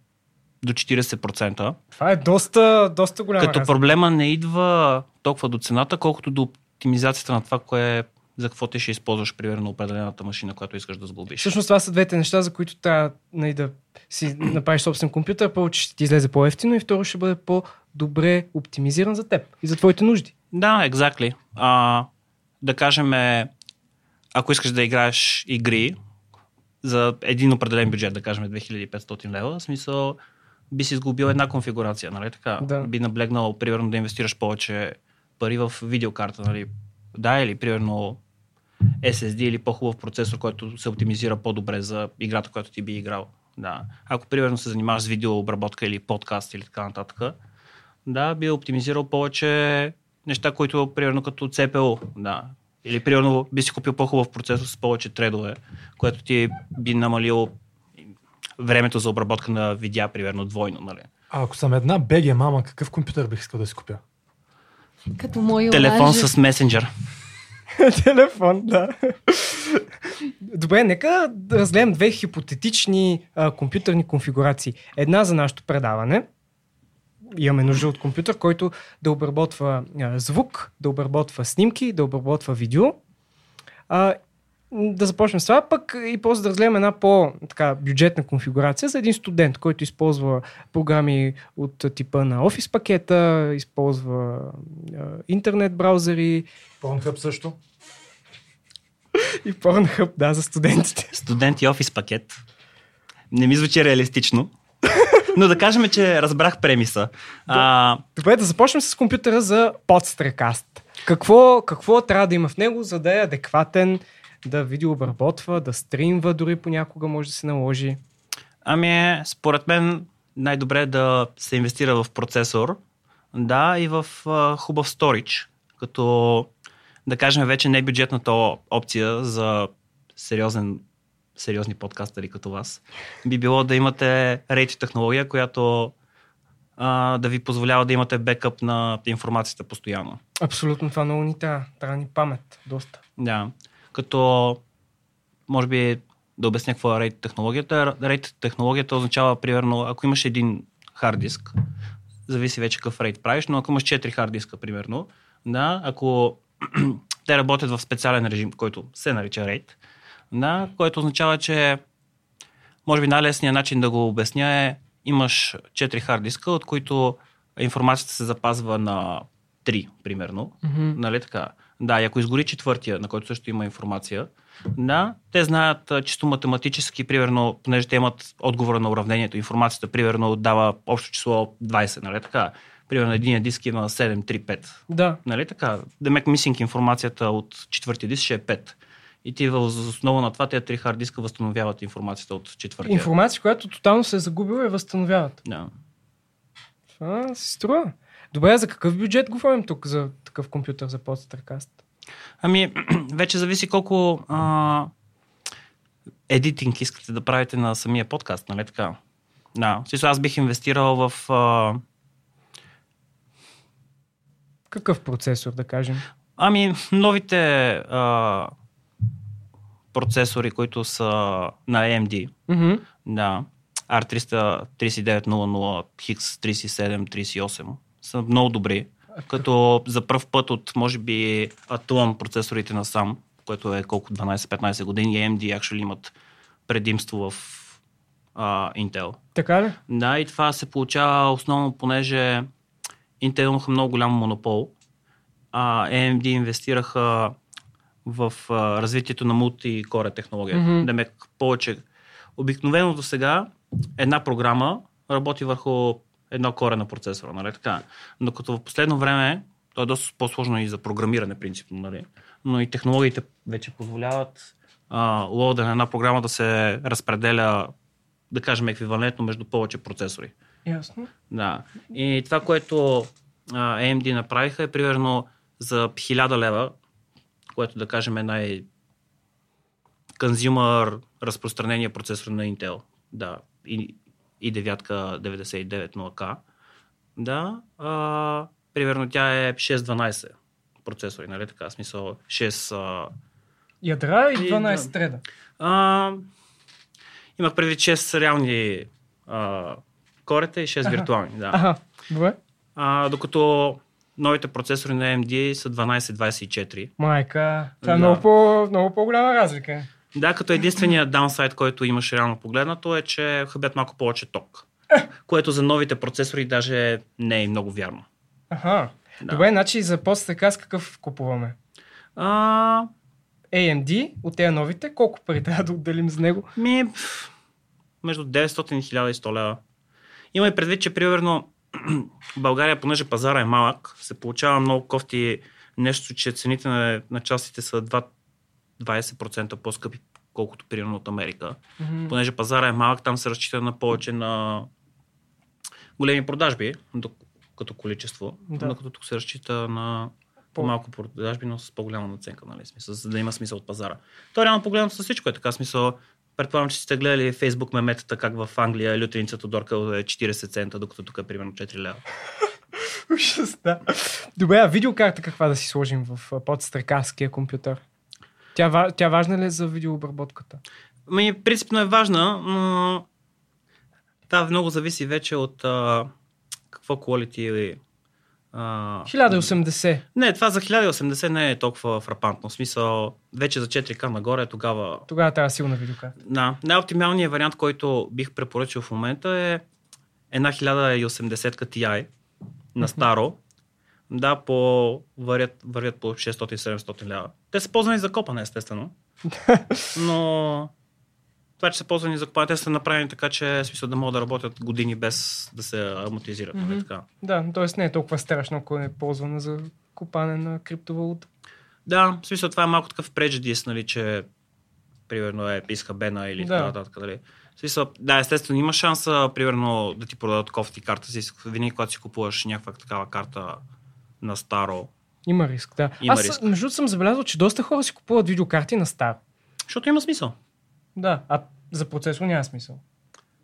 до 40%. Това е доста, доста голяма Като разлика. проблема не идва толкова до цената, колкото до оптимизацията на това, кое за какво ти ще използваш, примерно, определената машина, която искаш да сглобиш. Всъщност това са двете неща, за които трябва нали, да си направиш собствен компютър. Първо, че ще ти излезе по-ефтино и второ ще бъде по-добре оптимизиран за теб и за твоите нужди. Да, exactly. А, да кажем, ако искаш да играеш игри, за един определен бюджет, да кажем 2500 лева, в смисъл би си изгубил една конфигурация, нали така? Да. Би наблегнал, примерно, да инвестираш повече пари в видеокарта, нали? Да, или примерно SSD или по-хубав процесор, който се оптимизира по-добре за играта, която ти би играл. Да. Ако примерно се занимаваш с видеообработка или подкаст или така нататък, да, би оптимизирал повече неща, които примерно като CPU. Да. Или примерно би си купил по-хубав процесор с повече тредове, което ти би намалило времето за обработка на видеа, примерно двойно. Нали? А ако съм една BG мама, какъв компютър бих искал да си купя? Като мой Телефон с месенджер. Телефон, да. Добре, нека да разгледам две хипотетични а, компютърни конфигурации. Една за нашето предаване. Имаме нужда от компютър, който да обработва а, звук, да обработва снимки, да обработва видео. А, да започнем с това, пък и после да разгледаме една по-бюджетна конфигурация за един студент, който използва програми от типа на офис пакета, използва а, интернет браузъри. Pornhub също. и Pornhub, да, за студентите. Студент и офис пакет. Не ми звучи реалистично. Но да кажем, че разбрах премиса. А, Добре, да започнем с компютъра за подстрекаст. Какво, какво трябва да има в него, за да е адекватен, да видеообработва, да стримва, дори понякога може да се наложи? Ами, според мен най-добре е да се инвестира в процесор, да, и в а, хубав сторич, като да кажем вече не е бюджетната опция за сериозен, сериозни подкастъри като вас, би било да имате рейт технология, която а, да ви позволява да имате бекъп на информацията постоянно. Абсолютно това много ни трябва. Трябва ни памет. Доста. Да. Като, може би, да обясня какво е рейт технологията. Рейт технологията означава, примерно, ако имаш един хард диск, зависи вече какъв рейт правиш, но ако имаш 4 хард диска, примерно, да, ако те работят в специален режим, който се нарича рейт, да, което означава, че може би най-лесният начин да го обясня е имаш 4 хард диска, от които информацията се запазва на 3, примерно. Мгм. Нали така? Да, и ако изгори четвъртия, на който също има информация, да, те знаят чисто математически, примерно, понеже те имат отговора на уравнението, информацията, примерно, дава общо число 20, нали така? Примерно, един диск има 7, 3, 5. Да. Нали така? Демек мисинг информацията от четвъртия диск ще е 5. И ти въз основа на това тези три хард диска възстановяват информацията от четвъртия. Информация, която тотално се е загубила и възстановяват. Да. Това си струва. Добре, за какъв бюджет говорим тук за такъв компютър за подстрекаст? Ами, вече зависи колко а, едитинг искате да правите на самия подкаст, нали така? Да. Смисъл, аз бих инвестирал в... А, Какъв процесор, да кажем? ами, новите а, процесори, които са на AMD. Мгм. Да. R33900, X3738 са много добри. Като за първ път от, може би, Athlon процесорите на сам, което е колко 12-15 години, AMD actually имат предимство в а, Intel. Така ли? Да, и това се получава основно, понеже Intel имаха много голям монопол, а AMD инвестираха в а, развитието на мултикоре технология. Mm-hmm. Демек повече. Обикновено до сега една програма работи върху едно коре на процесора, нали така? Докато в последно време, то е доста по-сложно и за програмиране, принципно, нали? Но и технологиите вече позволяват а, лода на една програма да се разпределя, да кажем, еквивалентно между повече процесори. Ясно. Да. И това, което а, AMD направиха е примерно за 1000 лева, което да кажем е най конзюмър разпространения процесор на Intel. Да. И, и девятка 9900K. Да. А, примерно тя е 612 процесори, нали така? Смисъл 6... А, Ядра и И 12 да. треда. а, имах преди 6 реални а, корета и 6 Аха. виртуални. Да. Аха, добре. А, докато новите процесори на AMD са 1224. Майка, това е Да. много, по, много по-голяма разлика. Да, като единствения даунсайд, който имаш реално погледнато е, че хабят малко повече ток. Което за новите процесори даже не е много вярно. Аха. Да. Добре, значи за подстрекаст какъв купуваме? А... AMD от тези новите, колко пари трябва да отделим за него? Ми, между 900 и 1100 лева. Има и предвид, че примерно България, понеже пазара е малък, се получава много кофти нещо, че цените на, на частите са 2, 20% по-скъпи, колкото примерно от Америка. Мгм. Понеже пазара е малък, там се разчита на повече на големи продажби, като количество, Да. докато тук се разчита на По- по-малко продажби, но с по-голяма наценка, нали, смисъл, за да има смисъл от пазара. То реално погледнато с всичко е така, смисъл, предполагам, че сте гледали Facebook меметата, как в Англия лютеница Тодорка е 40 цента, докато тук е примерно 4 лева. Ужас, да. Добре, а видеокарта каква да си сложим в подстрекарския компютър? Тя, тя важна ли е за видеообработката? Ами, принципно е важна, но това много зависи вече от а, какво quality или... А... 1080. Не, това за 1080 не е толкова фрапантно. В смисъл, вече за 4К нагоре, тогава... Тогава трябва силна видеокарта. Да, най-оптималният вариант, който бих препоръчал в момента е една 1080 Ti на старо. Да, по, вървят, вървят по 600-700 лева. Те са ползвани за копане, естествено. Но това, че са ползвани за купане, те са направени така, че в смисъл да могат да работят години без да се амортизират. Mm-hmm. Така. Да, т.е. не е толкова страшно, ако е ползвана за купане на криптовалута. Да, в смисъл това е малко такъв преджедис, нали, че примерно е изхабена или Да. така нататък. В смисъл, да, естествено, има шанса, примерно, да ти продадат кофти карта си, винаги когато си купуваш някаква такава карта на старо. Има риск, да. Има Аз, риск. между съм забелязал, че доста хора си купуват видеокарти на стар. Защото има смисъл. Да, а за процесор няма смисъл.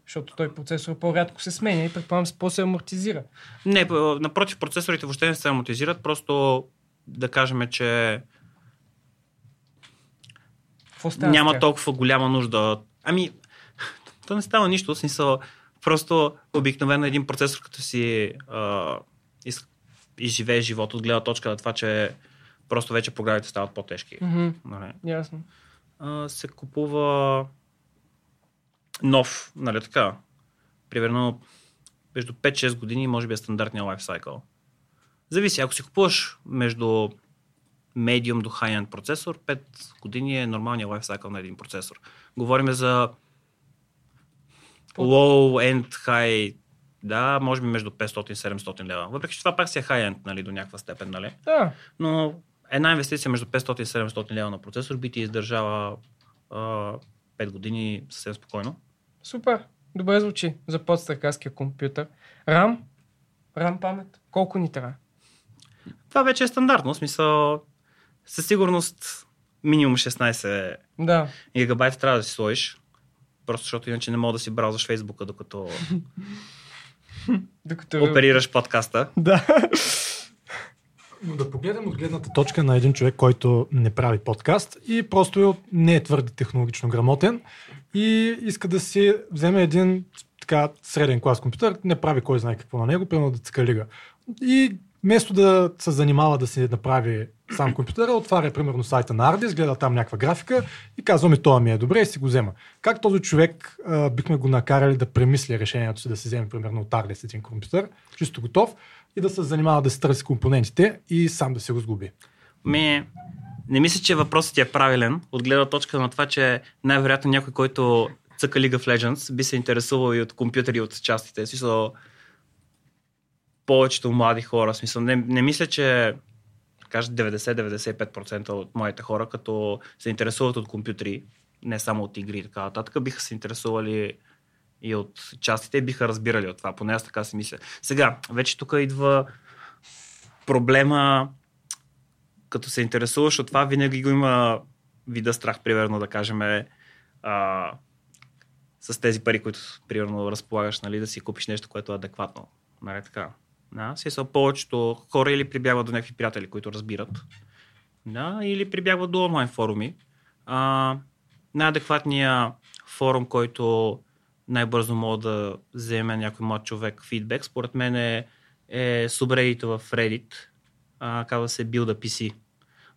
Защото той процесор по-рядко се сменя и предполагам се по-се амортизира. Не, напротив, процесорите въобще не се амортизират, просто да кажем, че няма толкова голяма нужда. Ами, то не става нищо, смисъл, просто обикновено един процесор, като си а, из, изживее живот от гледна точка на това, че просто вече програмите стават по-тежки. Нали? Ясно. А, се купува нов, нали така? Примерно между 5-6 години може би е стандартния лайфсайкъл. Зависи, ако си купуваш между medium до high-end процесор, 5 години е нормалния лайфсайкъл на един процесор. Говорим за low-end, high, да, може би между 500 и 700 лева. Въпреки, че това пак си е high-end, нали, до някаква степен, нали? Да. Но една инвестиция между 500 и 700 лева на процесор би ти издържала а, 5 години съвсем спокойно. Супер. Добре звучи за подстаркарския компютър. RAM? RAM памет? Колко ни трябва? Това вече е стандартно, смисъл със сигурност минимум 16 Да. гигабайта трябва да си сложиш. Просто защото иначе не мога да си браузваш Фейсбука, докато Докато... оперираш подкаста. Да. Но да погледнем от гледната точка на един човек, който не прави подкаст и просто не е твърде технологично грамотен и иска да си вземе един така среден клас компютър, не прави кой знае какво на него, примерно да цъка лига. И вместо да се занимава да си направи сам компютъра, отваря примерно сайта на Ardis, гледа там някаква графика и казва ми това ми е добре и си го взема. Как този човек а, бихме го накарали да премисли решението си да си вземе примерно от Ardis един компютър, чисто готов и да се занимава да се търси компонентите и сам да се го сгуби. Ми, не мисля, че въпросът ти е правилен, от гледна точка на това, че най-вероятно някой, който цъка League of Legends, би се интересувал и от компютъри, и от частите. Смисъл, повечето млади хора. Смисъл, не, не мисля, че кажа 90-95% от моите хора, като се интересуват от компютри, не само от игри и така нататък, биха се интересували и от частите и биха разбирали от това. Поне аз така си мисля. Сега, вече тук идва проблема, като се интересуваш от това, винаги го има вида страх, примерно, да кажем, а, с тези пари, които, примерно, разполагаш, нали, да си купиш нещо, което е адекватно. Нали, така. Да, си са повечето хора или прибягват до някакви приятели, които разбират, да, или прибягват до онлайн форуми. А, най-адекватният форум, който най-бързо мога да вземе някой млад човек фидбек, според мен е, е subreddit в Reddit, а, казва се Build PC.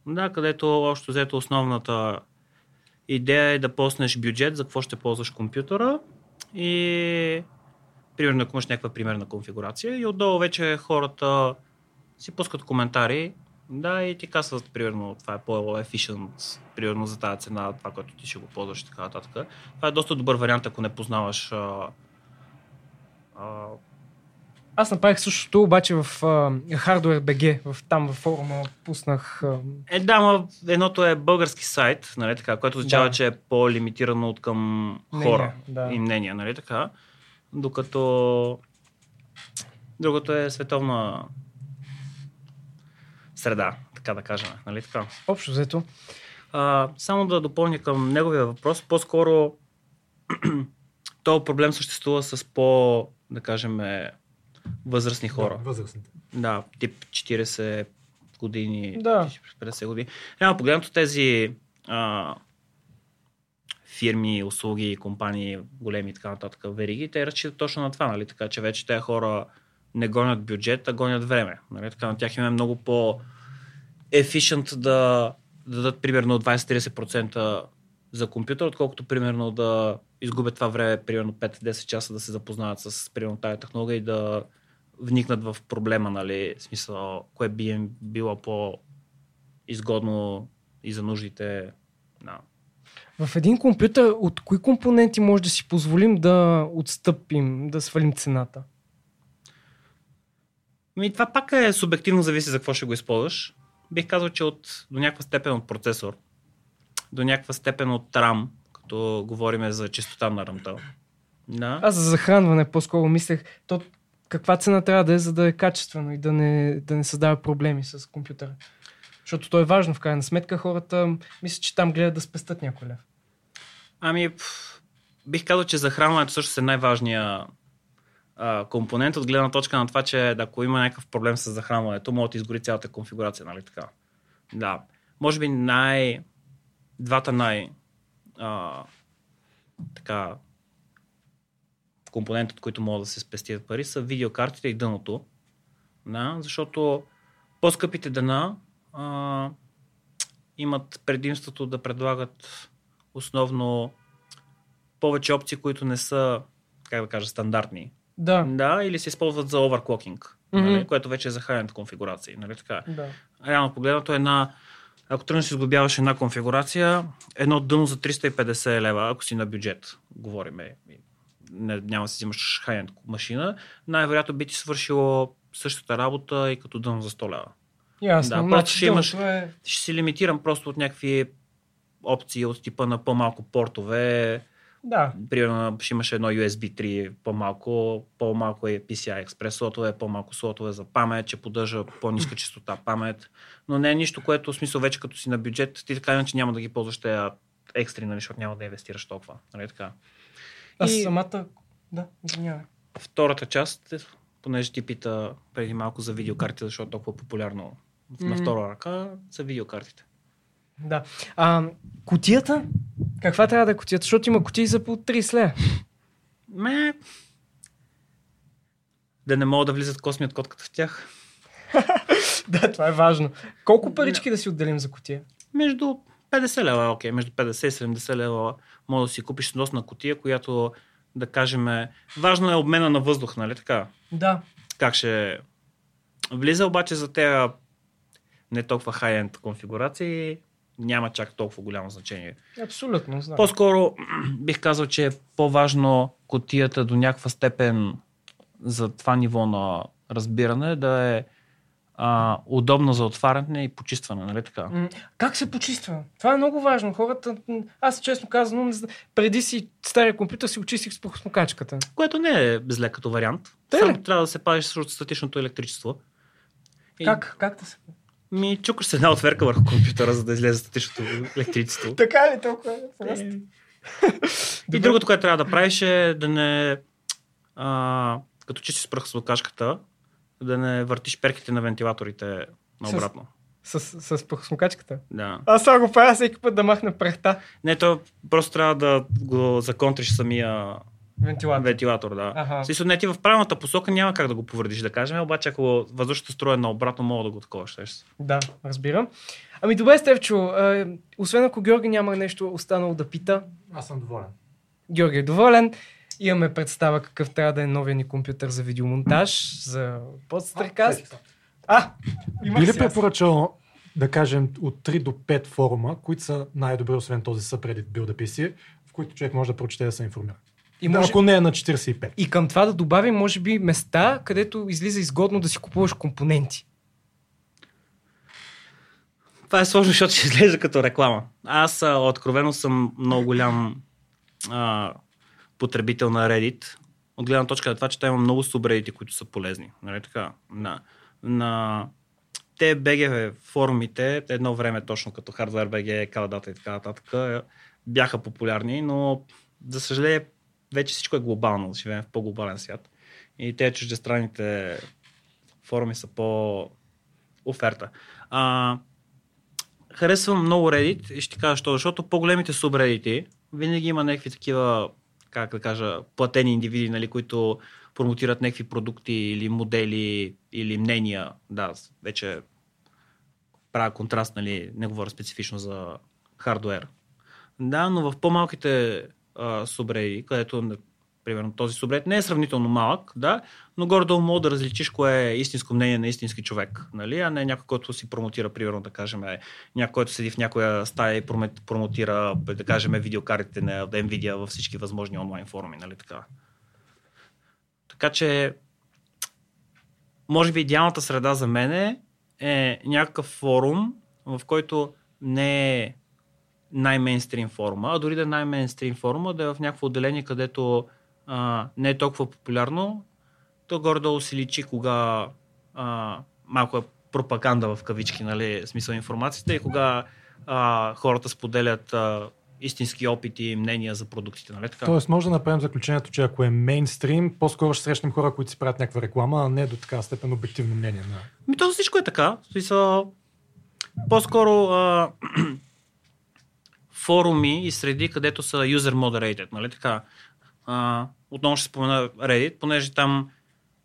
Да, където общо взето основната идея е да поснеш бюджет за какво ще ползваш компютъра и примерно ако имаш някаква примерна конфигурация и отдолу вече хората си пускат коментари да, и ти казват, примерно, това е по-efficient, примерно за тази цена, това, което ти ще го ползваш и така нататък. Това е доста добър вариант, ако не познаваш а, а, Аз направих същото, обаче в uh, Hardware BG, в, там във форума пуснах... Uh, Е, да, ма едното е български сайт, нали така, което означава, Да. че е по-лимитирано от към Мнения, хора да. и мнения, нали така. Докато другото е световна среда, така да кажем, нали така. общо взето. А, само да допълня към неговия въпрос, по-скоро този проблем съществува с по, да кажем, възрастни хора. Да, възрастните. Да, тип 40 години, Да. 50 години. Реално погледнато тези а, фирми, услуги, компании, големи и така нататък, вериги, те разчитат точно на това, нали? Така че вече тези хора не гонят бюджет, а гонят време. Нали? Така на тях им е много по efficient да, да дадат примерно 20-30% за компютър, отколкото примерно да изгубят това време, примерно 5-10 часа да се запознаят с примерно тази технология и да вникнат в проблема, нали, в смисъл, кое би им било по-изгодно и за нуждите на В един компютър от кои компоненти може да си позволим да отстъпим, да свалим цената? Ми, това пак е субективно, зависи за какво ще го използваш. Бих казал, че от, до някаква степен от процесор, до някаква степен от RAM, като говорим за чистота на рамта. Да. Аз за захранване по-скоро мислех, то каква цена трябва да е, за да е качествено и да не, да не създава проблеми с компютъра. Защото то е важно в крайна сметка. Хората мисля, че там гледат да спестат някой лев. Ами, бих казал, че захранването също е най-важният а, компонент от гледна точка на това, че ако има някакъв проблем с захранването, може да изгори цялата конфигурация, нали така? Да. Може би най... Двата най... А, така... Компонент, от които могат да се спестят пари, са видеокартите и дъното. Да, защото по-скъпите дъна а, имат предимството да предлагат основно повече опции, които не са, как да кажа, стандартни. Да. Да, или се използват за оверклокинг, Мгм. нали, което вече е за high конфигурации. Нали, така. Да. Реално погледнато една, ако тръгнеш да си сглобяваш една конфигурация, едно дъно за 350 лева, ако си на бюджет, говориме, не, няма да си взимаш high машина, най-вероятно би ти свършило същата работа и като дъно за 100 лева. Ясно. Да, значи просто ще имаш, е... ще си лимитирам просто от някакви опции от типа на по-малко портове. Да. Примерно ще имаш едно USB 3 по-малко, по-малко е PCI Express слотове, по-малко слотове за памет, че поддържа по-ниска частота памет. Но не е нищо, което в смисъл вече като си на бюджет, ти така иначе няма да ги ползваш тези екстри, нали, защото няма да инвестираш толкова. Нали, така. Аз И- самата... Да, извинявай. Втората част, понеже ти пита преди малко за видеокартите, защото е толкова популярно на Мгм. втора ръка, са видеокартите. Да. А, кутията? Каква трябва да е кутията? Защото има кутии за по 30 лева. Ме... Да не могат да влизат косми от котката в тях. да, това е важно. Колко парички да си отделим за кутия? Между 50 лева, окей, между 50 и 70 лева може да си купиш сносна котия, която да кажем, е- важно е обмена на въздух, нали така? Да. Как ще влиза, обаче за тези не толкова хай-енд конфигурации няма чак толкова голямо значение. Абсолютно, знам. По-скоро бих казал, че е по-важно котията до някаква степен за това ниво на разбиране да е а, удобно за отваряне и почистване, нали така? Как се почиства? Това е много важно. Хората, аз честно зна- преди си стария компютър си очистих с прахосмокачката. Което не е зле като вариант. Те? Само трябва да се пазиш срещу статичното електричество. И... Как? Как да се... Ми чукаш една отверка върху компютъра, за да излезе статичното електричество. Така ли толкова е просто? И другото, което трябва да правиш е да не... А, като чистиш с прахосмокачката, да не въртиш перките на вентилаторите наобратно. С, с, с прахосмокачката? Да. Аз само го правя всеки път да махна прахта. Не, то просто трябва да го законтриш самия Вентилатор. вентилатор да. Смисъл, не ти в правилната посока няма как да го повредиш, да кажем, обаче ако въздушната струя е наобратно, мога да го такова ще се. Да, разбирам. Ами добре, Стевчо, е, освен ако Георги няма нещо останало да пита. Аз съм доволен. Георги е доволен. Имаме представа какъв трябва да е новия ни компютър за видеомонтаж, за подстрекаст. А, има Би ли препоръчал да кажем от 3 до 5 форума, които са най-добри, освен този subreddit Build PC, в които човек може да прочете да се информира? И може- Ако не е на 45. И към това да добавим, може би, места, където излиза изгодно да си купуваш компоненти. Това е сложно, защото ще изглежда като реклама. Аз а, откровено съм много голям а, потребител на Reddit. От гледна точка на това, че там има много субредити, които са полезни. Нали така? На, на те BG форумите, едно време точно като Hardware BG, Каладата и така нататък, бяха популярни, но за съжаление вече всичко е глобално, живеем в по-глобален свят. И те чуждестранните форуми са по оферта. А, харесвам много Reddit и ще кажа защо. Защото по-големите субредити винаги има някакви такива, как да кажа, платени индивиди, нали, които промотират някакви продукти или модели или мнения. Да, вече правя контраст, нали, не говоря специфично за хардуер. Да, но в по-малките а, субредити, където примерно този субред. Не е сравнително малък, да, но горе-долу мога да различиш кое е истинско мнение на истински човек, нали? а не някой, който си промотира, примерно, да кажем, е, някой, който седи в някоя стая и промотира, да кажем, видеокартите на Nvidia във всички възможни онлайн форуми, нали така. Така че, може би идеалната среда за мен е някакъв форум, в който не е най-мейнстрим форума, а дори да е най-мейнстрим форума, да е в някакво отделение, където а, не е толкова популярно, то горе-долу си личи кога а, малко е пропаганда в кавички, нали, смисъл информацията и кога а, хората споделят а, истински опити и мнения за продуктите. Нали така? Тоест, може да направим заключението, че ако е мейнстрим, по-скоро ще срещнем хора, които си правят някаква реклама, а не до така степен обективно мнение. На... Ми то всичко е така. Смисъл, по-скоро а, форуми и среди, където са user moderated, нали така? А, отново ще спомена Reddit, понеже там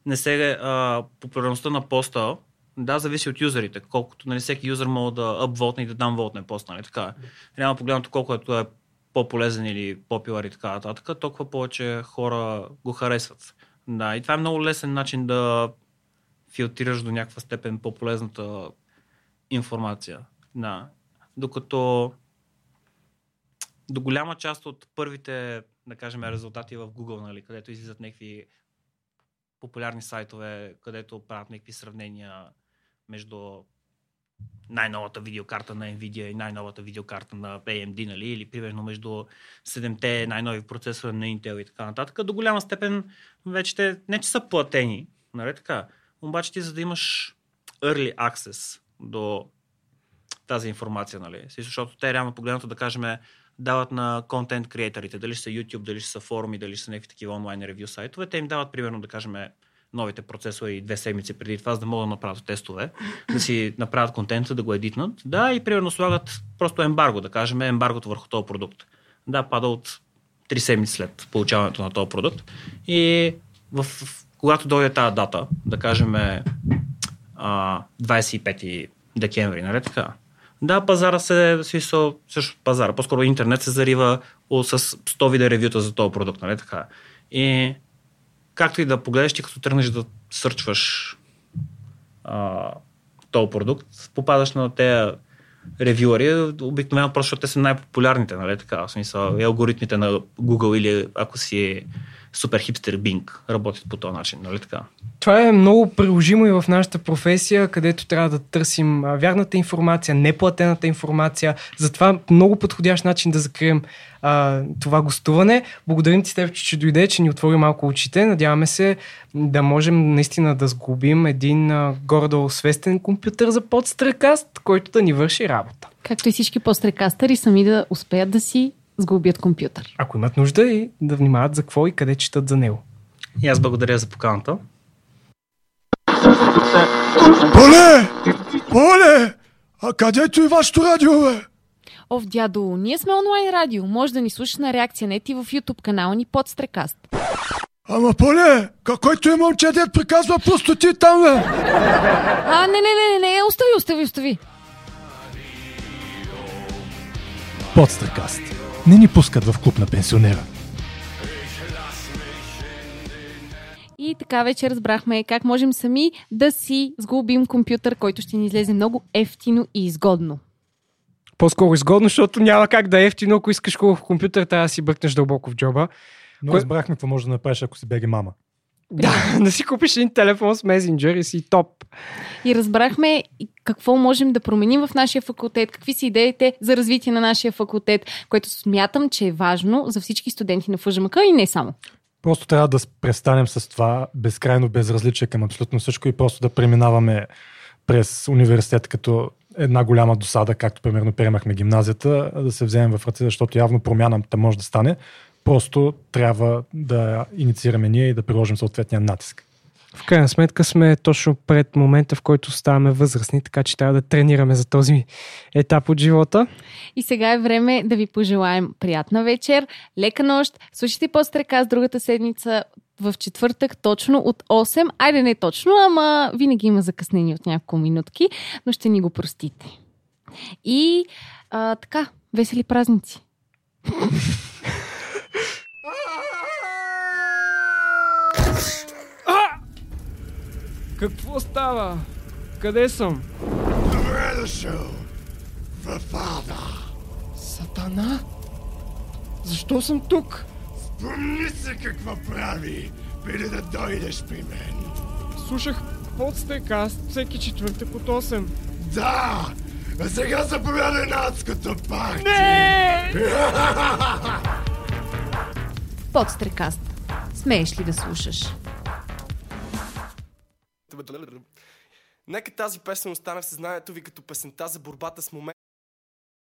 не се а, популярността на поста да, зависи от юзерите. Колкото нали, всеки юзер може да апвотне и да дам волтне пост, нали така. Реално погледнато колкото е по-полезен или по-пилър и така нататък, толкова повече хора го харесват. Да, и това е много лесен начин да филтрираш до някаква степен по-полезната информация. Да. Докато до голяма част от първите, да кажем, резултати в Google, нали, където излизат някакви популярни сайтове, където правят някакви сравнения между най-новата видеокарта на Nvidia и най-новата видеокарта на AMD, нали? или примерно между 7-те най-нови процесори на Intel и така нататък. До голяма степен вече те не че са платени, нали така, обаче ти за да имаш early access до тази информация, нали? Защото те реално погледнато да кажем дават на контент креаторите, дали са YouTube, дали са форуми, дали са някакви такива онлайн ревю сайтове, те им дават примерно да кажем новите процесори две седмици преди това, за да могат да направят тестове, да си направят контента, да го едитнат. Да, и примерно слагат просто ембарго, да кажем ембаргото върху този продукт. Да, пада от три седмици след получаването на този продукт. И в, в, когато дойде тази дата, да кажем а, 25 декември, нали така? Да, пазара се, смисъл, също пазара, по-скоро интернет се зарива с 100 вида ревюта за този продукт, нали така? И както и да погледнеш, ти като тръгнеш да сърчваш този продукт, попадаш на тези ревюари, обикновено просто защото те са най-популярните, нали така, в смисъл, алгоритмите на Google или ако си супер хипстер Bing работят по този начин, нали така? Това е много приложимо и в нашата професия, където трябва да търсим вярната информация, неплатената информация. Затова много подходящ начин да закрием а, това гостуване. Благодарим ти, Стефчо, че дойде, че ни отвори малко очите. Надяваме се да можем наистина да сгубим един а, гордо свестен компютър за подстрекаст, който да ни върши работа. Както и всички подстрекастъри сами да успеят да си сглобят компютър. Ако имат нужда и да внимават за какво и къде четат за него. И аз благодаря за поканата. Поле! Поле! А където и вашето радио, бе? Ов, дядо, ние сме онлайн радио. Може да ни слушаш на реакция нет и в YouTube канала ни под Стрекаст. Ама, Поле, който е момче, дед приказва пустоти там, бе! А, не, не, не, не, не, остави, остави, остави. Подстрекаст. Не ни пускат в клуб на пенсионера. И така вече разбрахме как можем сами да си сглобим компютър, който ще ни излезе много ефтино и изгодно. По-скоро изгодно, защото няма как да е ефтино, ако искаш хубав компютър, трябва да си бъкнеш дълбоко в джоба. Но разбрахме какво може да направиш, ако си беги мама. Да, да си купиш един телефон с месенджер и си топ. И разбрахме какво можем да променим в нашия факултет, какви са идеите за развитие на нашия факултет, което смятам, че е важно за всички студенти на ФЖМК и не само. Просто трябва да престанем с това безкрайно безразличие към абсолютно всичко и просто да преминаваме през университет като една голяма досада, както примерно приемахме гимназията, да се вземем в ръце, защото явно промяната може да стане. Просто трябва да инициираме ние и да приложим съответния натиск. В крайна сметка сме точно пред момента, в който ставаме възрастни, така че трябва да тренираме за този етап от живота. И сега е време да ви пожелаем приятна вечер, лека нощ. Слушайте по-стрека с другата седмица в четвъртък точно от 8. Айде не точно, ама винаги има закъснение от няколко минутки, но ще ни го простите. И а, така, весели празници! Какво става? Къде съм? Добре дошъл в ада. Сатана? Защо съм тук? Спомни се какво прави, преди да дойдеш при мен. Слушах подстрекаст всеки четвъртък от 8. Да! А сега заповядай на адското парти! Не! Подстрекаст. Смееш ли да слушаш? Нека тази песен остане в съзнанието ви като песента за борбата с момент.